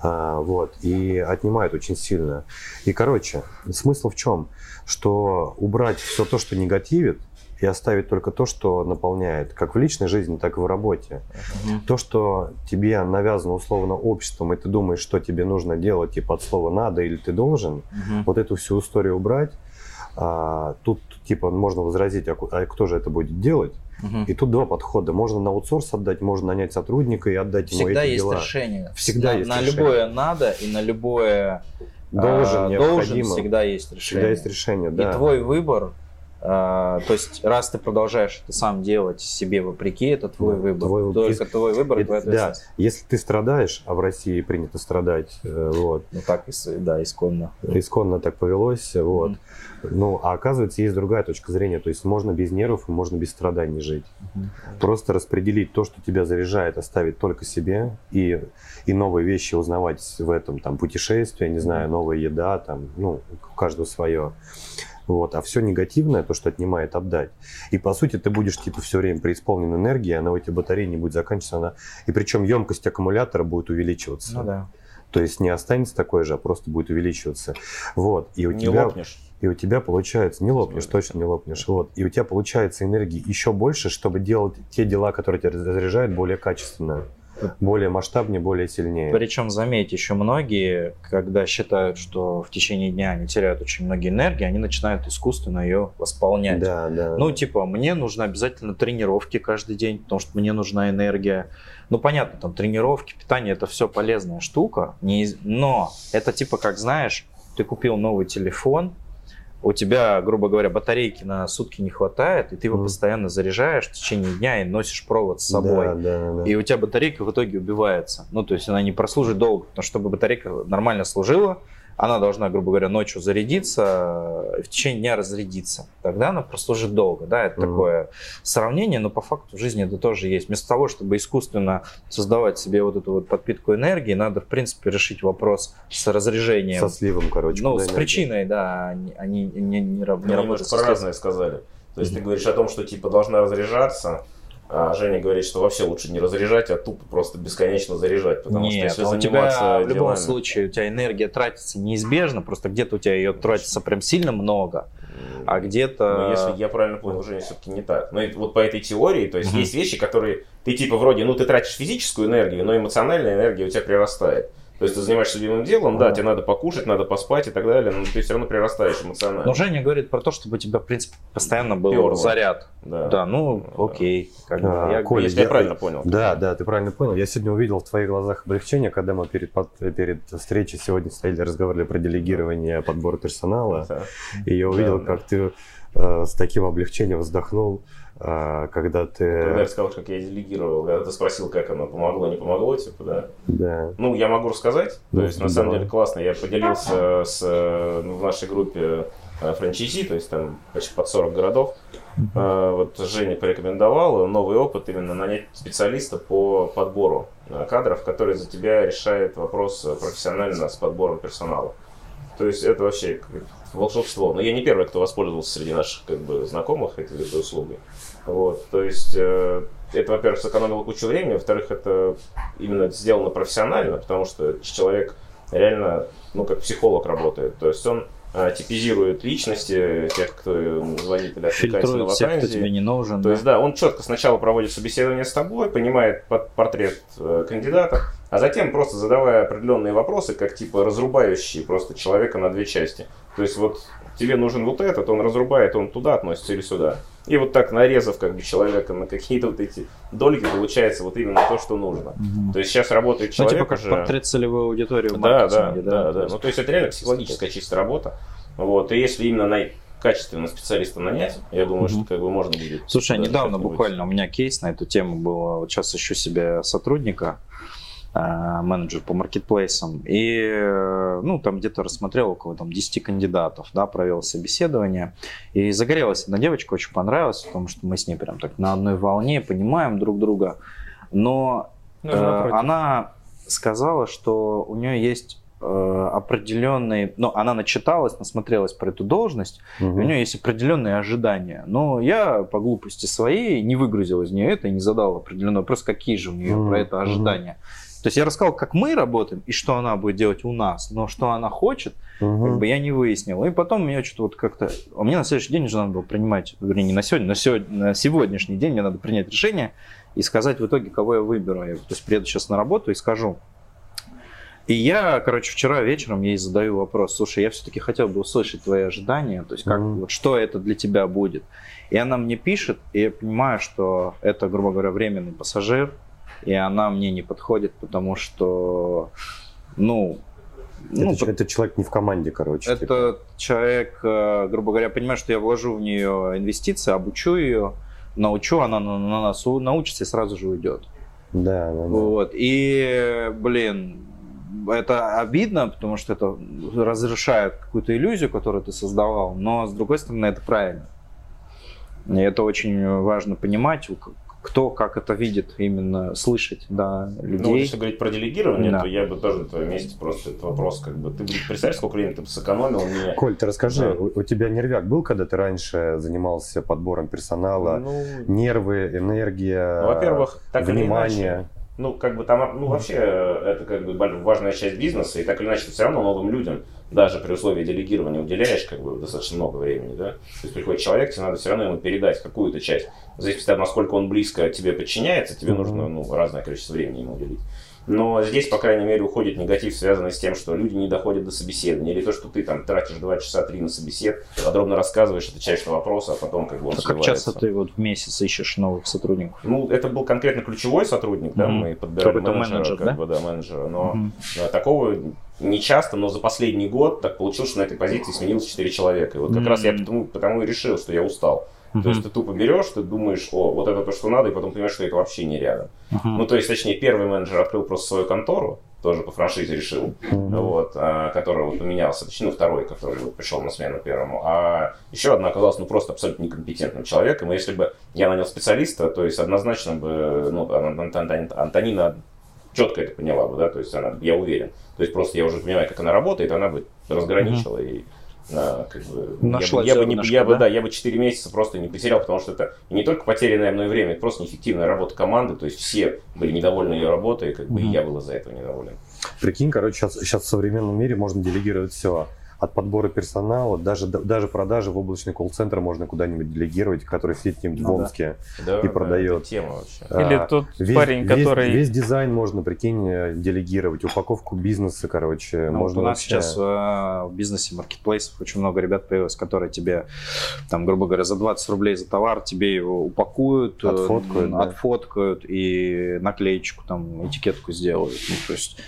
А, вот, и отнимает очень сильно. И, короче, смысл в чем? Что убрать все то, что негативит, и оставить только то, что наполняет, как в личной жизни, так и в работе. Мгм. То, что тебе навязано условно обществом, и ты думаешь, что тебе нужно делать, типа от слова надо или ты должен, Мгм. вот эту всю историю убрать, а, тут типа можно возразить, а а кто же это будет делать? Мгм. И тут два подхода. Можно на аутсорс отдать, можно нанять сотрудника и отдать ему Всегда эти есть дела. решение. Всегда на, есть на решение. любое надо и на любое Должен, а, должен всегда есть решение. Всегда есть решение, да. И твой выбор, то есть раз ты продолжаешь это сам делать себе вопреки, это твой Да, выбор. твой. Только твой выбор И- твоя да, если ты страдаешь, а в России принято страдать, э, вот, Ну так, да, исконно. исконно так повелось, вот, Мгм. ну, а оказывается, есть другая точка зрения, то есть можно без нервов и можно без страданий жить. Мгм. Просто распределить то, что тебя заряжает, оставить только себе, и, и новые вещи узнавать в этом, там, путешествия, не знаю, новая еда, там, ну, у каждого свое. Вот, а все негативное, то, что отнимает, отдать. И по сути ты будешь типа все время преисполнен энергии, она у тебя батарея не будет заканчиваться, она... и причем емкость аккумулятора будет увеличиваться. Ну да. То есть не останется такой же, а просто будет увеличиваться. Вот, и у Не тебя... лопнешь. И у тебя получается, не лопнешь, точно не лопнешь. Вот. И у тебя получается энергии еще больше, чтобы делать те дела, которые тебя заряжают, более качественно, более масштабнее, более сильнее. Причем, заметь, еще многие, когда считают, что в течение дня они теряют очень много энергии, они начинают искусственно ее восполнять. Да, да. Ну, типа, мне нужны обязательно тренировки каждый день, потому что мне нужна энергия. Ну, понятно, там тренировки, питание это все полезная штука, не но это типа, как знаешь, ты купил новый телефон, у тебя, грубо говоря, батарейки на сутки не хватает, и ты его Мгм. постоянно заряжаешь в течение дня и носишь провод с собой. Да, да, да. И у тебя батарейка в итоге убивается. Ну, то есть она не прослужит долго, потому что чтобы батарейка нормально служила, она должна, грубо говоря, ночью зарядиться, и в течение дня разрядиться. Тогда она прослужит долго. Да, это Мгм. такое сравнение, но по факту в жизни это тоже есть. Вместо того, чтобы искусственно создавать себе вот эту вот подпитку энергии, надо, в принципе, решить вопрос с разряжением. Со сливом, короче. ну, с энергия. причиной, да, они, не, не, раб- не Мы работают. немножко разное сказали. То есть ты говоришь о том, что типа должна разряжаться, а Женя говорит, что вообще лучше не разряжать, а тупо просто бесконечно заряжать. Потому Нет, что если а у тебя заниматься в любом делами- случае у тебя энергия тратится неизбежно, просто где-то у тебя ее тратится прям сильно много, а где-то... Ну, если я правильно понял, Женя, все-таки не так. Но и вот по этой теории, то есть есть вещи, которые ты типа вроде, ну ты тратишь физическую энергию, но эмоциональная энергия у тебя прирастает. То есть ты занимаешься любимым делом, да, тебе надо покушать, надо поспать и так далее, но ты все равно прирастаешь эмоционально. Но Женя говорит про то, чтобы у тебя, в принципе, постоянно был Пёрло. заряд. Да. Да, ну, окей. Как А, я- Коля, Если я я- правильно понял. Да, да, ты правильно понял. Я сегодня увидел в твоих глазах облегчение, когда мы перед, под- перед встречей сегодня стояли, разговаривали про делегирование подбора персонала. Да. И я увидел, Да, да. как ты э, с таким облегчением вздохнул, когда ты... Когда я рассказал, как я делегировал, когда ты спросил, как оно помогло, не помогло, типа, да. Да. Ну, я могу рассказать. Ну, То есть, на самом деле, классно. Я поделился с, ну, в нашей группе э, франчайзи, то есть там почти под 40 городов. Э, Вот Женя порекомендовал новый опыт именно нанять специалиста по подбору э, кадров, который за тебя решает вопрос профессионально с подбором персонала. То есть это вообще волшебство. Но я не первый, кто воспользовался среди наших как бы, знакомых этой, этой услугой. Вот, то есть э, это, во-первых, сэкономило кучу времени, во-вторых, это именно сделано профессионально, потому что человек реально, ну, как психолог работает. То есть он э, типизирует личности тех, кто звонит или откликается на всех, кто вакансии. тебе не нужен. То да. есть, да, он четко сначала проводит собеседование с тобой, понимает под- портрет э, кандидата, а затем просто задавая определенные вопросы, как типа разрубающие просто человека на две части. То есть вот тебе нужен вот этот, он разрубает, он туда относится или сюда. И вот так нарезав как бы человека на какие-то вот эти дольки, получается вот именно то, что нужно. Мгм. То есть сейчас работает Ну, человек типа как уже... портрет целевой аудитории в Да, да, да, да. есть- Ну, то есть это реально психологическая чистая работа. Вот. И если именно на качественного специалиста нанять, я думаю, Мгм. что как бы можно будет. Слушай, недавно буквально у меня кейс на эту тему был. Вот сейчас ищу себе сотрудника, менеджер по маркетплейсам. И, э, ну, там где-то рассмотрел около там, 10 кандидатов, да, провел собеседование. И загорелась одна девочка, очень понравилась, потому что мы с ней прям так на одной волне, понимаем друг друга. Но Ну, Э, она сказала, что у нее есть э, определенные, ну, она начиталась, насмотрелась про эту должность, и у нее есть определенные ожидания. Но я по глупости своей не выгрузил из нее это и не задал определенный вопрос, какие же у нее Мгм, про это ожидания. То есть я рассказал, как мы работаем и что она будет делать у нас, но что она хочет, Мгм. как бы я не выяснил. И потом меня что-то вот как-то... А мне на следующий день уже надо было принимать, вернее, не на сегодня, но сегодня, на сегодняшний день мне надо принять решение и сказать в итоге, кого я выберу. Я, то есть приеду сейчас на работу и скажу. И я, короче, вчера вечером ей задаю вопрос, слушай, я все-таки хотел бы услышать твои ожидания, то есть как, Мгм. вот, что это для тебя будет. И она мне пишет, и я понимаю, что это, грубо говоря, временный пассажир, и она мне не подходит, потому что, ну, ну, это, это человек не в команде, короче. типа. это человек, э, грубо говоря, понимает, что я вложу в нее инвестиции, обучу ее, научу, она на, на нас научится и сразу же уйдет. Да, да, да. Вот. И, блин, это обидно, потому что это разрушает какую-то иллюзию, которую ты создавал, но с другой стороны это правильно. И это очень важно понимать, кто как это видит, именно слышать да, Ну, вот людей. если говорить про делегирование, Да. то я бы тоже на твоем месте просто этот вопрос, как бы, ты представь, сколько времени ты бы сэкономил не... Коль, ты расскажи, Да. у, у тебя нервяк был, когда ты раньше занимался подбором персонала? Ну, Нервы, энергия, ну, во-первых, так или иначе, внимание. Ну, как бы там, ну, вообще, э, это как бы важная часть бизнеса, и так или иначе ты все равно новым людям, даже при условии делегирования, уделяешь как бы достаточно много времени, да? То есть приходит человек, тебе надо все равно ему передать какую-то часть. В зависимости от того, насколько он близко тебе подчиняется, тебе нужно, ну, разное количество времени ему уделить. Но здесь, по крайней мере, уходит негатив, связанный с тем, что люди не доходят до собеседования, или то, что ты там тратишь 2 часа 3 на собесед, подробно рассказываешь, отвечаешь на вопросы, а потом как бы он А как часто ты вот в месяц ищешь новых сотрудников? Ну, это был конкретно ключевой сотрудник, да, Мгм. мы подбирали Какой-то менеджера, менеджер, как да? бы, да, менеджера, но э, такого не часто, но за последний год так получилось, что на этой позиции сменилось 4 человека. И вот как Мгм. раз я потому, потому и решил, что я устал. То есть ты тупо берешь, ты думаешь, о, вот это то, что надо, и потом понимаешь, что это вообще не рядом. Мгм. Ну, то есть, точнее, первый менеджер открыл просто свою контору, тоже по франшизе решил, Мгм. вот, а, который вот поменялся, точнее, ну, второй, который вот пришел на смену первому. А еще одна оказалась, ну, просто абсолютно некомпетентным человеком. И если бы я нанял специалиста, то есть однозначно бы, ну, Ан- Ан- Ан- Антонина четко это поняла бы, да, то есть она, я уверен. То есть просто я уже понимаю, как она работает, она бы разграничила и а, как бы, Нашла я бы, я бы, не- зернышко, я бы, да? да, я бы 4 месяца просто не потерял, потому что это не только потерянное мной время, это просто неэффективная работа команды, то есть все были недовольны ее работой, как бы, и Мгм. я был из-за этого недоволен. Прикинь, короче, сейчас, сейчас в современном мире можно делегировать все. От подбора персонала, даже, даже продажи в облачный колл-центр можно куда-нибудь делегировать, который сидит где-нибудь Ну в да. Омске. Да, И да, продает. это тема вообще. Или А, тот Весь, парень, весь- который... весь дизайн можно, прикинь, э, делегировать, упаковку бизнеса, короче, Ну, можно вот у нас вообще- сейчас э, в бизнесе маркетплейсов очень много ребят появилось, которые тебе, там, грубо говоря, за 20 рублей за товар тебе его упакуют, э, Отфоткают, да. отфоткают и наклеечку, там, этикетку сделают. Ну, то есть,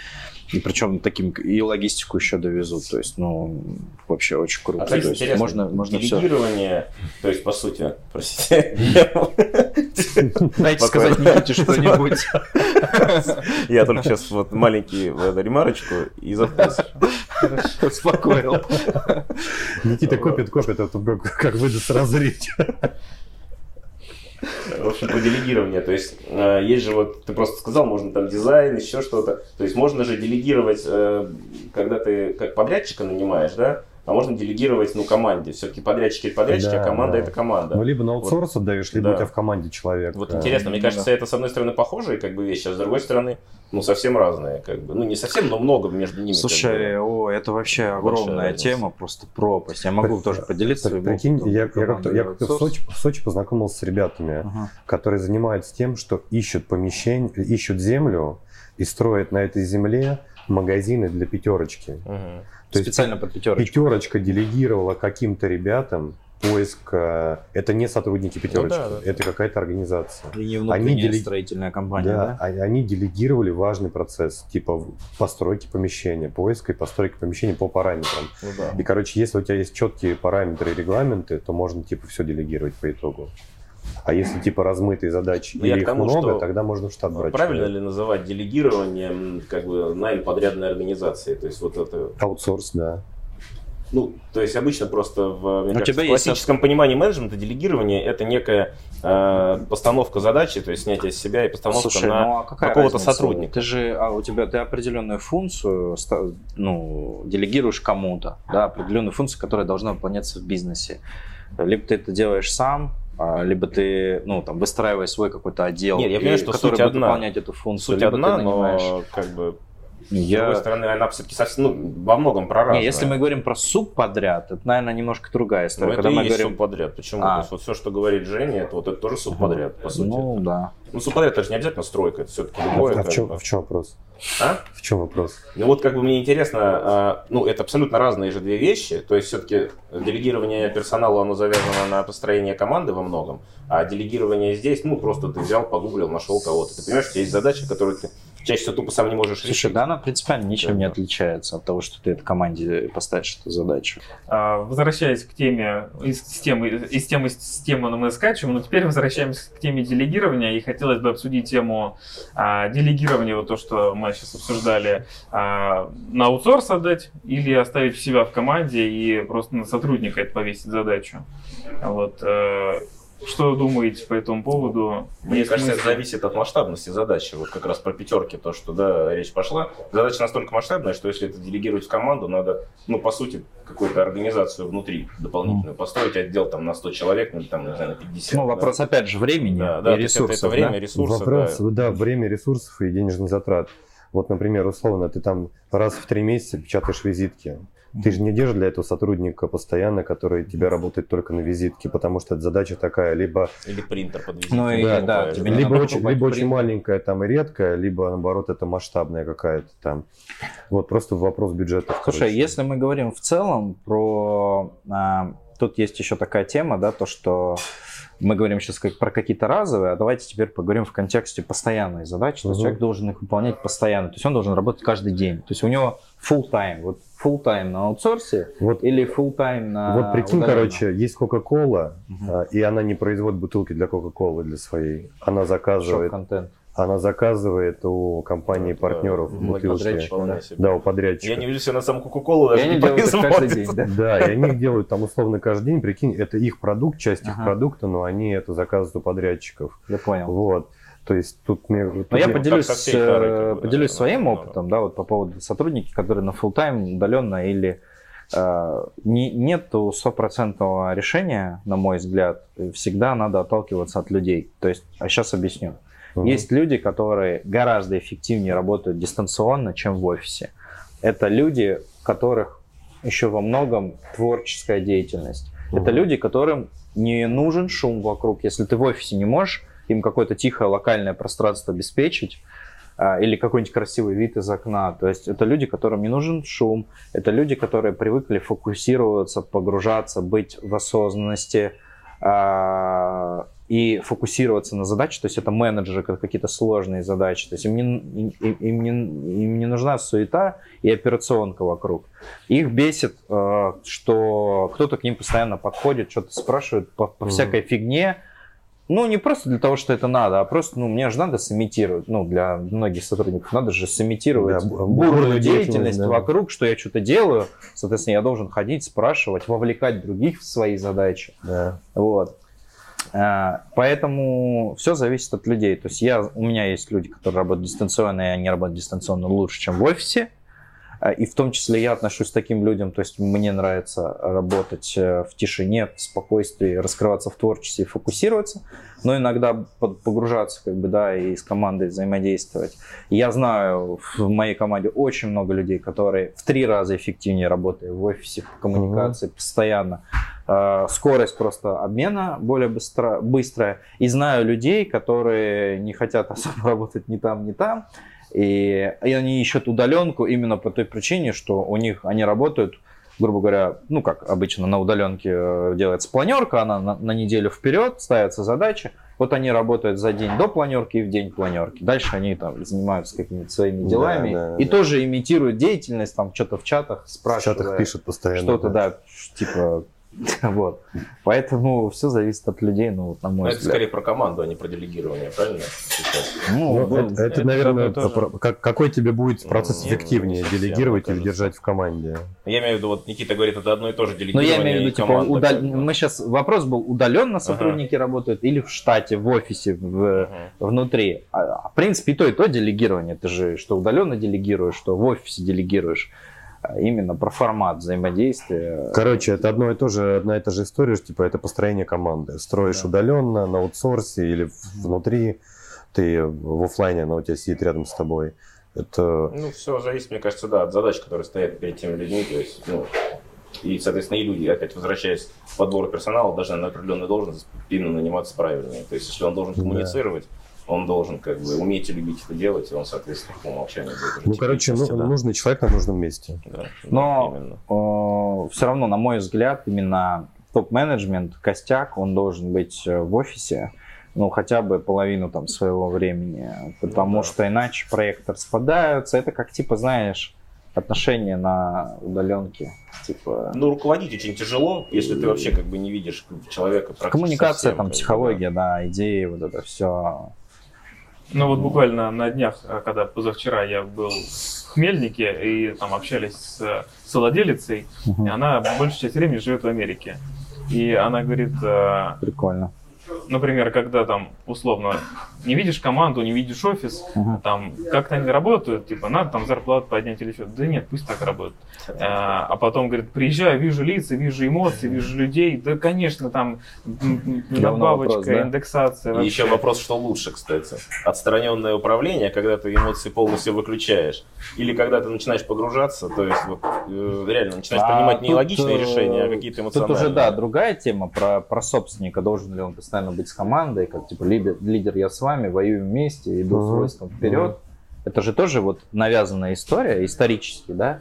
и причем таким и логистику еще довезут. То есть, ну, вообще очень круто. А, То есть интересно, можно, можно все. делегирование, то есть, по сути, простите, Дайте сказать Никите что-нибудь. я только сейчас вот маленький ремарочку и запутался. Успокоил. Никита копит, копит, а тут как, выдаст сразу речь. В общем, по делегированию. То есть, э, есть же вот, ты просто сказал, можно там дизайн, еще что-то. То есть, можно же делегировать, э, когда ты как подрядчика нанимаешь, да? А можно делегировать, ну, команде. Все-таки подрядчики это подрядчики, Да, а команда да. это команда. Ну, либо на аутсорс отдаешь, либо Да. у тебя в команде человек. Вот э, интересно, мне кажется, это с одной стороны похожие как бы вещи, а с другой стороны, ну, совсем разные, как бы. Ну, не совсем, но много между ними. как Слушай, бы. о, это вообще огромная разница. тема, просто пропасть. Я могу Так, тоже поделиться. Своим прикинь, опытом я, я как-то, я как-то в. Сочи, в Сочи познакомился с ребятами, Ага. которые занимаются тем, что ищут помещение, ищут землю и строят на этой земле магазины для пятерочки. Мгм. То есть Специально под пятерочку. пятерочка делегировала каким-то ребятам поиск. э, Это не сотрудники пятерочки, да, да. это какая-то организация. И не внутренняя делег- строительная компания, Да, да? а- они делегировали важный процесс, типа постройки помещения, поиска и постройки помещения по параметрам. Ну да. И, короче, если у тебя есть четкие параметры и регламенты, то можно, типа, все делегировать по итогу. А если, типа, размытые задачи Ну, или их тому, много, что- тогда можно в штат брать. Правильно человека. ли называть делегированием как бы найм подрядной организации? То есть вот это, Аутсорс, да. ну, то есть обычно просто в, мне кажется, тебя в есть классическом понимании менеджмента делегирование это некая э, постановка задачи, то есть снятие с себя и постановка Слушай, на ну а какого-то сотрудника. Ты же, а у тебя ты определенную функцию, ну, делегируешь кому-то, да, определенную функцию, которая должна выполняться в бизнесе. Либо ты это делаешь сам, либо ты, ну, там, выстраиваешь свой какой-то отдел, Нет, я понимаю, и- что который суть будет одна. выполнять эту функцию. Суть либо одна, ты нанимаешь- но как бы с Я- другой стороны она все-таки совсем, ну, во многом про разное. Не, если мы говорим про субподряд, это, наверное, немножко другая Ну, история. это Когда и мы есть говорим, субподряд. Почему? А. То есть вот все, что говорит Женя, это вот это тоже субподряд, по сути. ну, да. Ну, субподряд это же не обязательно стройка, это все-таки А, любое. а в, чем, в чем вопрос? А? В чем вопрос? Ну вот как бы мне интересно, а, ну это абсолютно разные же две вещи, то есть все-таки делегирование персонала, оно завязано на построение команды во многом, а делегирование здесь, ну просто ты взял, погуглил, нашел кого-то, ты понимаешь, у тебя есть задача, которую ты чаще всего тупо сам не можешь Слушай, решить. да, она принципиально ничем Да. не отличается от того, что ты этой команде поставишь эту задачу. А, Возвращаясь к теме из темы, из темы системы мы скачиваем, но теперь возвращаемся к теме делегирования, и хотелось бы обсудить тему а, делегирования, вот то, что мы сейчас обсуждали, а, на аутсорс отдать или оставить себя в команде и просто на сотрудника это повесить задачу. Вот. э, Что думаете по этому поводу? Мне Есть кажется, это мысли? зависит от масштабности задачи. Вот как раз про пятерки, то, что да, речь пошла. Задача настолько масштабная, что если это делегировать в команду, надо, ну, по сути, какую-то организацию внутри дополнительную построить, отдел там на 100 человек, ну, там, не знаю, на 50. Ну, да. вопрос, опять же, времени Да, да, и есть это- ресурсов. это время, да? ресурсы, Вопрос, да. да. время, ресурсов и денежных затрат. Вот, например, условно, ты там раз в три месяца печатаешь визитки. Ты же не держишь для этого сотрудника постоянно, который тебе работает только на визитке, потому что это задача такая, либо, Или принтер под визитку. Ну и Да, да, тебе да. не либо, очень, либо очень маленькая там и редкая, либо наоборот это масштабная какая-то там. Вот просто вопрос бюджета. Слушай, если мы говорим в целом про... а, тут есть еще такая тема, да, то, что мы говорим сейчас как, про какие-то разовые, а давайте теперь поговорим в контексте постоянной задачи. То есть человек должен их выполнять постоянно. То есть он должен работать каждый день. То есть у него full time. Вот full time на аутсорсе Вот, или full time на вот прикинь, удаленно. короче, есть Мгм. а, и она не производит бутылки для Кока-Колы для своей. Она заказывает, она заказывает у компании Да, партнеров да, бутылки. себе. Да, у подрядчика. Я не вижу, что на саму Кока-Колу даже не они делают это каждый день, да? Да, и они их делают там условно каждый день, прикинь, это их продукт, часть их Ага. продукта, но они это заказывают у подрядчиков. Я понял. Вот. То есть тут мне... Но тут я мне- поделюсь, э, как бы, да, поделюсь да, своим да. опытом, да, вот по поводу сотрудники, которые на full time удаленно или э, не, нету стопроцентного решения, на мой взгляд. Всегда надо отталкиваться от людей. То есть, а сейчас объясню. Мгм. Есть люди, которые гораздо эффективнее работают дистанционно, чем в офисе. Это люди, которых еще во многом творческая деятельность. Это люди, которым не нужен шум вокруг. Если ты в офисе не можешь им какое-то тихое локальное пространство обеспечить, а, или какой-нибудь красивый вид из окна. То есть это люди, которым не нужен шум, это люди, которые привыкли фокусироваться, погружаться, быть в осознанности а, и фокусироваться на задаче. То есть это менеджеры, какие-то сложные задачи. То есть им не, им, им, не, им не нужна суета и операционка вокруг. Их бесит, а, что кто-то к ним постоянно подходит, что-то спрашивает по, по всякой фигне, ну, не просто для того, что это надо, а просто, ну, мне же надо сымитировать, ну, для многих сотрудников надо же сымитировать да, бурную деятельность да. вокруг, что я что-то делаю. Соответственно, я должен ходить, спрашивать, вовлекать других в свои задачи. Да. Вот. А, поэтому все зависит от людей. То есть я, у меня есть люди, которые работают дистанционно, и они работают дистанционно лучше, чем в офисе. А, и в том числе я отношусь к таким людям, то есть мне нравится работать э, в тишине, в спокойствии, раскрываться в творчестве фокусироваться, но иногда погружаться, как бы, да, и с командой взаимодействовать. Я знаю, в моей команде очень много людей, которые в три раза эффективнее работают в офисе, в коммуникации mm-hmm. постоянно. А, скорость просто обмена более быстро, быстрая. И знаю людей, которые не хотят особо работать ни там, ни там, и, и они ищут удаленку именно по той причине, что у них они работают, грубо говоря, ну как обычно на удаленке э, делается планерка, она на, на неделю вперед, ставится задача. Вот они работают за день до планерки и в день планерки. Дальше они там занимаются какими-то своими делами да, да, и да. тоже имитируют деятельность, там что-то в чатах спрашивают. В чатах пишут постоянно. Что-то, да, да типа Вот. Поэтому все зависит от людей, ну, на мой Но взгляд. Это скорее про команду, а не про делегирование, правильно? Ну, ну это, это, это, наверное, тоже... про, как, какой тебе будет процесс ну, эффективнее, ну, делегировать или держать в команде? Я имею в виду, вот Никита говорит, это одно и то же делегирование. Ну, я имею в виду, типа, удал... мы сейчас, вопрос был, удаленно сотрудники ага. работают или в штате, в офисе, в, ага. внутри. А, в принципе, и то, и то делегирование. Ты же что удаленно делегируешь, что в офисе делегируешь. А именно про формат взаимодействия. Короче, это одно и то же, одна и та же история, типа это построение команды. Строишь да. удаленно, на аутсорсе или внутри, ты в офлайне, она у тебя сидит рядом с тобой. Это... Ну, все зависит, мне кажется, да, от задач, которые стоят перед теми людьми. То есть, ну, и, соответственно, и люди, опять возвращаясь к подбору персонала, должны на определенную должность именно наниматься правильнее. То есть, если он должен коммуницировать, да он должен как бы уметь и любить это делать, и он, соответственно, по умолчанию будет. Ну, короче, ну, да. нужный человек на нужном месте. Да, Но э, все равно, на мой взгляд, именно топ-менеджмент, костяк, он должен быть э, в офисе, ну, хотя бы половину там своего времени, потому ну, да. что иначе проекты распадаются. Это как, типа, знаешь, отношения на удаленке. Типа... Ну, руководить очень тяжело, если ты вообще как бы не видишь человека Коммуникация, совсем, там, психология, да. да, идеи, вот это все. Ну вот буквально на днях, а, когда позавчера я был в Хмельнике и там общались с совладелицей, угу. и она большую часть времени живет в Америке. И она говорит... А, Прикольно например, когда там условно не видишь команду, не видишь офис, uh-huh. там как-то они работают, типа надо там зарплату поднять или что. Да нет, пусть так работают. А, а потом говорит, приезжаю, вижу лица, вижу эмоции, вижу людей. Да, конечно, там вопрос, да? индексация. И еще вопрос, что лучше, кстати. Отстраненное управление, когда ты эмоции полностью выключаешь, или когда ты начинаешь погружаться, то есть вот, э, реально начинаешь а принимать не логичные э, решения, а какие-то эмоциональные. Тут уже, да, другая тема про, про собственника, должен ли он постоянно быть с командой, как типа лидер, лидер я с вами, воюем вместе, иду uh-huh. с войском вперед. Uh-huh. Это же тоже вот навязанная история, исторически, да?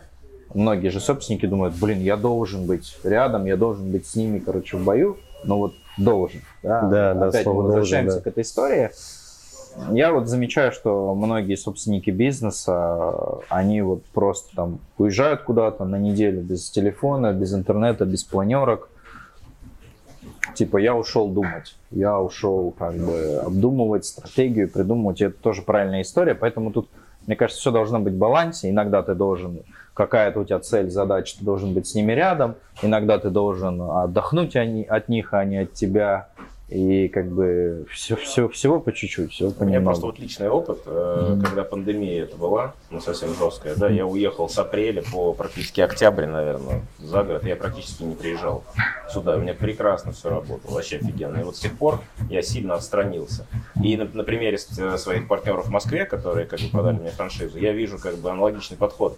Многие же собственники думают, блин, я должен быть рядом, я должен быть с ними, короче, в бою, но вот должен. Да, да, Опять да, мы возвращаемся должен, да. к этой истории. Я вот замечаю, что многие собственники бизнеса, они вот просто там уезжают куда-то на неделю без телефона, без интернета, без планерок, типа я ушел думать, я ушел как бы обдумывать стратегию, придумывать, и это тоже правильная история, поэтому тут, мне кажется, все должно быть в балансе, иногда ты должен, какая-то у тебя цель, задача, ты должен быть с ними рядом, иногда ты должен отдохнуть от них, а не от тебя, и как бы все, все, всего по чуть-чуть, всего понемногу. У меня просто вот личный опыт, mm-hmm. когда пандемия это была, ну совсем жесткая, да, я уехал с апреля по практически октябрь, наверное, за город, я практически не приезжал сюда, у меня прекрасно все работало, вообще офигенно. И вот с тех пор я сильно отстранился. И на, на примере своих партнеров в Москве, которые как бы подали мне франшизу, я вижу как бы аналогичный подход.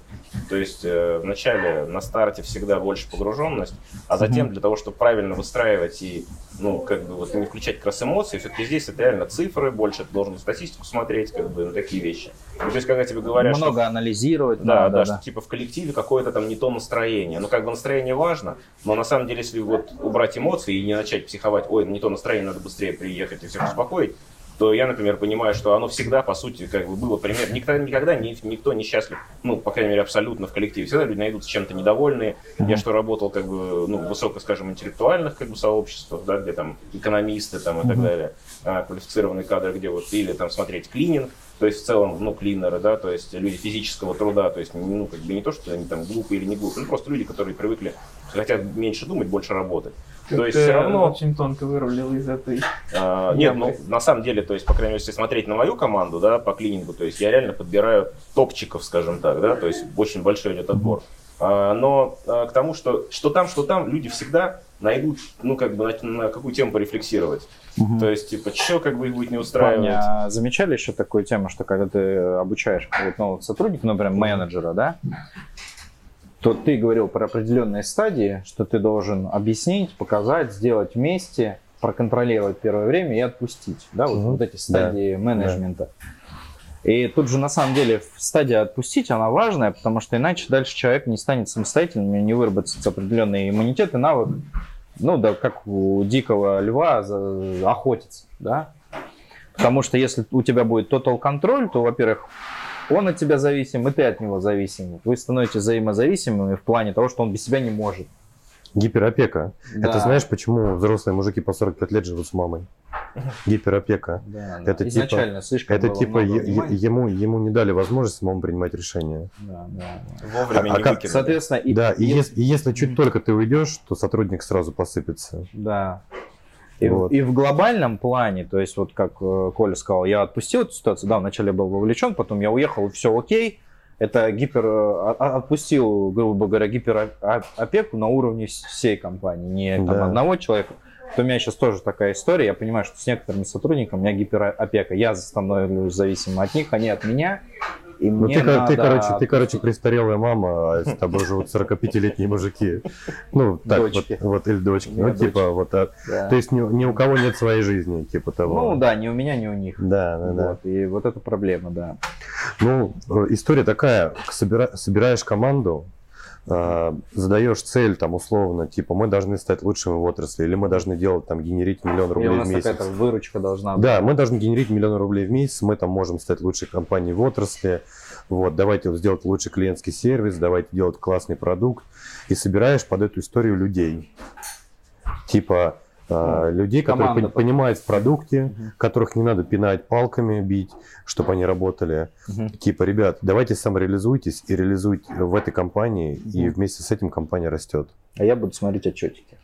То есть э, вначале на старте всегда больше погруженность, а затем для того, чтобы правильно выстраивать и ну, как бы вот не включать как раз эмоции, все-таки здесь это реально цифры, больше ты должен статистику смотреть, как бы на такие вещи. Ну, то есть, когда тебе говорят, Много что... анализировать. Да, надо, да, что типа в коллективе какое-то там не то настроение. Ну, как бы настроение важно, но на самом деле, если вот убрать эмоции и не начать психовать, ой, не то настроение, надо быстрее приехать и всех успокоить, то я, например, понимаю, что оно всегда, по сути, как бы было пример. Никогда, никогда ни, никто не счастлив, ну, по крайней мере, абсолютно в коллективе. Всегда люди найдутся чем-то недовольные. Я что работал, как бы, ну, высоко, скажем, интеллектуальных, как бы, сообществах, да, где там экономисты там и так далее, а, квалифицированные кадры, где вот, или там смотреть клининг, то есть в целом, ну, клинеры, да, то есть люди физического труда, то есть, ну, как бы не то, что они там глупые или не глупые, ну, просто люди, которые привыкли, хотят меньше думать, больше работать. То есть все равно... очень тонко вырулил из этой... А, нет, ну, на самом деле, то есть, по крайней мере, если смотреть на мою команду, да, по клинингу, то есть я реально подбираю топчиков, скажем так, да, то есть очень большой идет отбор. А, но а, к тому, что что там, что там, люди всегда найдут, ну, как бы, на, на какую тему порефлексировать. Угу. То есть, типа, что как бы их будет не устраивать. Парни, а замечали еще такую тему, что когда ты обучаешь какого-то нового сотрудника, например, менеджера, да, то ты говорил про определенные стадии, что ты должен объяснить, показать, сделать вместе, проконтролировать первое время и отпустить. Да, вот, Мгм. вот эти стадии Да. менеджмента. И тут же на самом деле стадия отпустить, она важная, потому что иначе дальше человек не станет самостоятельным, не выработается определенный иммунитет и навык, ну да, как у дикого льва охотиться, да. Потому что если у тебя будет total контроль, то, во-первых, он от тебя зависим, и ты от него зависим. Вы становитесь взаимозависимыми в плане того, что он без себя не может. Гиперопека. Да. Это знаешь, почему взрослые мужики по 45 лет живут с мамой? Гиперопека. Да, да. Это Изначально слишком Это было типа много е- ему, ему не дали возможность самому принимать решения. Да, да. Вовремя А- не как-. Соответственно, и, да, и, и- ес- и если чуть только ты уйдешь, то сотрудник сразу посыпется. Да. И, в- Вот. и в глобальном плане, то есть вот как э, Коля сказал, я отпустил эту ситуацию, да, вначале я был вовлечен, потом я уехал, все окей. Это гипер, э, а- отпустил, грубо говоря, гиперопеку на уровне вс- всей компании, не там, Да. одного человека. Вот у меня сейчас тоже такая история, я понимаю, что с некоторыми сотрудниками у меня гиперопека. Я становлюсь зависимым от них, они от меня. И Ну мне ты, кор- ты, надо короче, ты, короче, престарелая мама, а с тобой живут 45-летние мужики. Ну, так вот, Дочки. вот, или дочки. У меня Ну, типа, вот, а- Да. то есть ни, ни у кого нет своей жизни, типа того. Ну да, не у меня, не у них. Да, да, да. Вот, и вот это проблема, да. Ну, э, история такая, собира- собираешь команду, задаешь цель, там, условно, типа, мы должны стать лучшими в отрасли, или мы должны делать, там, генерить миллион И рублей у в нас месяц. какая-то выручка должна быть. Да, мы должны генерить миллион рублей в месяц, мы там можем стать лучшей компанией в отрасли, вот, давайте сделать лучший клиентский сервис, давайте делать классный продукт, и собираешь под эту историю людей. Типа, э, людей, которые команда пон- понимают в продукте, Мгм. которых не надо пинать палками, бить, чтобы они работали. Мгм. Типа, ребят, давайте самореализуйтесь и реализуйте в этой компании, и Мгм. вместе с этим компания растет. А я буду смотреть отчетики.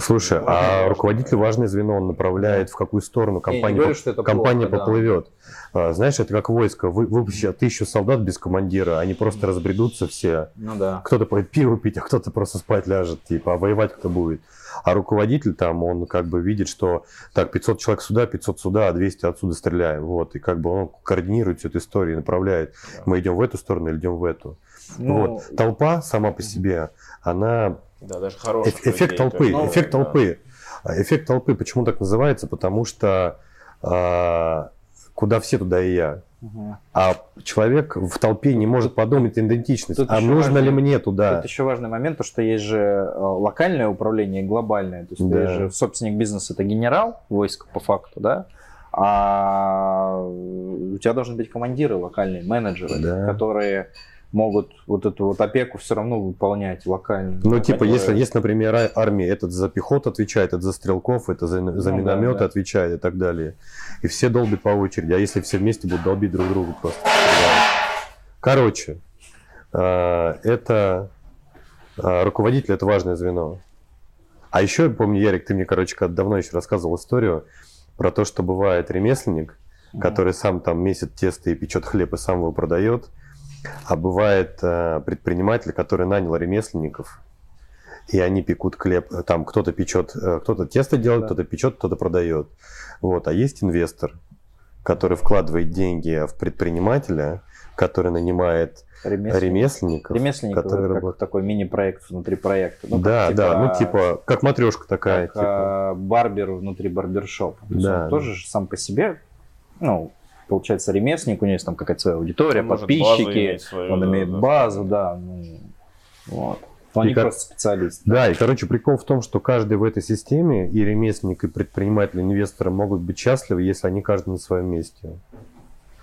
Слушай, а руководитель важное звено, он направляет, в какую сторону компания, говорю, что это компания плохо, да. поплывет. А, Знаешь, это как войско. Вы, выпустят тысячу солдат без командира, они просто разбредутся все. Ну да. Кто-то пойдет пиво пить, а кто-то просто спать ляжет, типа, а воевать кто будет. А руководитель там, он как бы видит, что так, 500 человек сюда, 500 сюда, а 200 отсюда стреляем. Вот, и как бы он координирует всю эту историю и направляет. Мы идем в эту сторону или идем в эту. Ну, Вот. Толпа сама по себе, она Да, даже хороших Эф- эффект людей, толпы, бы, эффект да. толпы. А Эффект толпы, почему так называется? Потому что а, куда все, туда и я. Мгм. А человек в толпе не может подумать идентичность. тут А нужно важно- ли мне туда? Тут еще важный момент, то, что есть же э, локальное управление и глобальное. То есть Да. ты же собственник бизнеса это генерал войск по факту, да? А у тебя должны быть командиры локальные, менеджеры, Да. которые могут вот эту вот опеку все равно выполнять локально. Ну, типа, Которые- если, если, например, а- армия, этот за пехоту отвечает, этот за стрелков, это за, за Ну, да, минометы да. отвечает и так далее. И все долбят по очереди. А если все вместе будут долбить друг друга просто? Короче, а, это а, руководитель это важное звено. А еще, я помню, Ярик, ты мне, короче, давно еще рассказывал историю про то, что бывает ремесленник, который сам там месяц тесто и печет хлеб и сам его продает. А бывает э, предприниматель, который нанял ремесленников, и они пекут хлеб. э, Там кто-то печет, э, кто-то тесто делает, Да. кто-то печет, кто-то продает. Вот. А есть инвестор, который вкладывает деньги в предпринимателя, который нанимает Ремесленник. ремесленников, Ремесленник которые как работают. такой мини-проект внутри проекта. Ну, как да, типа- да, ну типа, как матрешка такая, как, типа. барбер внутри барбершопа. То есть Да, тоже же сам по себе, ну, получается, ремесленник, у него есть там какая-то своя аудитория, Он подписчики, свою, он да, имеет да. базу, да. Ну, вот. Но И они как- просто специалисты. Да, и, короче, прикол в том, что каждый в этой системе, и ремесленник, и предприниматель, и инвесторы могут быть счастливы, если они каждый на своем месте.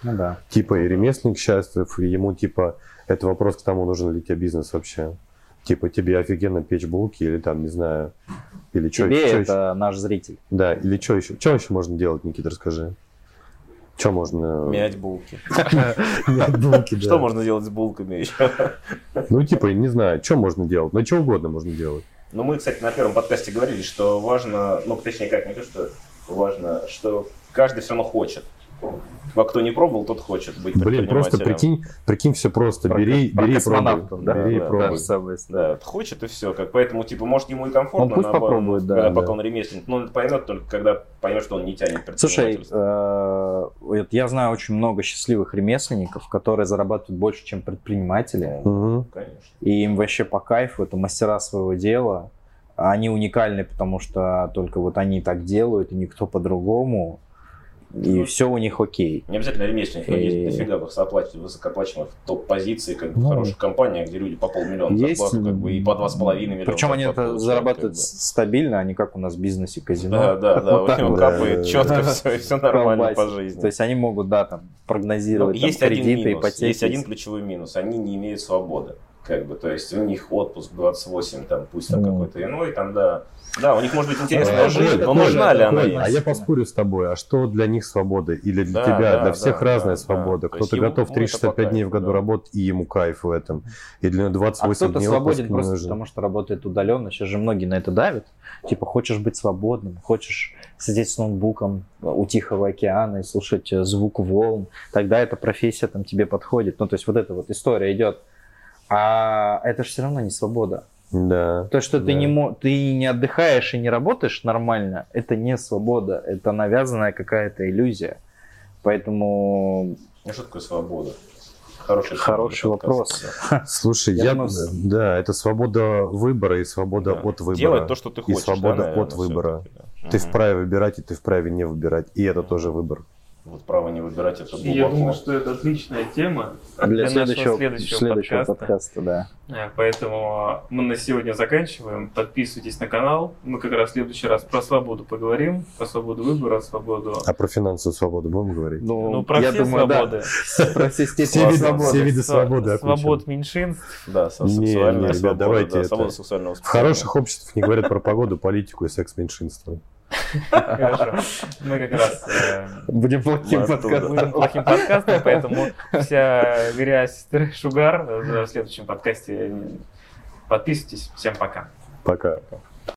Ну да. Типа и ремесленник счастлив, и ему типа, это вопрос к тому, нужен ли тебе бизнес вообще. Типа тебе офигенно печь булки или там, не знаю, или что Тебе еще. это наш зритель. Да, или что еще? Что еще можно делать, Никита, расскажи. Что можно... Мять булки. Мять булки, Что можно делать с булками еще? Ну, типа, не знаю, что можно делать? Ну, что угодно можно делать. Ну, мы, кстати, на первом подкасте говорили, что важно, ну, точнее, как, не то, что важно, что каждый все равно хочет. А кто не пробовал, тот хочет быть Блин, просто прикинь, прикинь все просто. Про- Бери, про бери пробуй. да? Бери Да, пробуй. История. Да, хочет и все. Как, поэтому, типа, может, ему и комфортно, Он пусть наоборот, попробует, да, когда, да. пока он ремесленник. Но он поймет только, когда поймет, что он не тянет Слушай, предпринимательство. э, вот я знаю очень много счастливых ремесленников, которые зарабатывают больше, чем предприниматели. Мгм. Конечно. И им вообще по кайфу, это мастера своего дела. Они уникальны, потому что только вот они так делают, и никто по-другому. И Ну, все у них окей. Не обязательно ремесленник, но И- есть дофига высокооплач- высокооплачиваемых топ-позиций, как бы, Ну, в хороших компаниях, где люди по полмиллиона есть, зарплату, как бы, и по два с половиной миллиона Причем они это зарабатывают как бы. стабильно, а не как у нас в бизнесе казино. Да, да, да, Вот у него капает четко все, и все нормально по жизни. То есть они могут, да, там, Ну, прогнозировать там, есть один кредиты, минус, ипотеки. есть один ключевой минус. Они не имеют свободы. Как бы, то есть у них отпуск 28, там, пусть там Ну. какой-то иной, там, да. Да, у них может быть интересная Э, жизнь, но нужна ли она? А я поспорю с тобой, а что для них свобода? Или для Да, тебя? да, для всех да, разная да, свобода. да. Кто-то готов ему это 365 по дней в году да. работать, и ему кайф в этом. И для него А 28 кто-то дней свободен просто нужен. потому, что работает удаленно. Сейчас же многие на это давят. Типа, хочешь быть свободным, хочешь сидеть с ноутбуком у Тихого океана и слушать э, звук волн, тогда эта профессия там тебе подходит. Ну, то есть вот эта вот история идет. А это же все равно не свобода. Да. То, что ты, Да. не мо- ты не отдыхаешь и не работаешь нормально, это не свобода. Это навязанная какая-то иллюзия. Поэтому Ну, что такое свобода? Хороший, хороший вопрос. Слушай, Я я, думаю, да, это свобода выбора и свобода Да. от выбора. Делать то, что ты хочешь. свобода да, наверное, от выбора. да. Ты вправе выбирать, и ты вправе не выбирать. И это тоже выбор. Вот право не выбирать это И я глубоко. думаю, что это отличная тема Для, нашего следующего, следующего, следующего подкаста. подкаста, да. Э, Поэтому мы на сегодня заканчиваем. Подписывайтесь на канал. Мы как раз в следующий раз про свободу поговорим, про свободу выбора, свободу. А про финансовую свободу будем говорить? Ну, про я все думаю, да. свободы. Про все степени свободы. все виды свободы. Свобод меньшинств. Да, сексуальная свобода, давайте да, В хороших обществах не говорят про погоду, политику и секс-меньшинство. Хорошо. Мы как раз э, Будем плохим подкастом. будем плохим подкастом, поэтому вся грязь, трэш, угар в следующем подкасте. Подписывайтесь. Всем пока. Пока.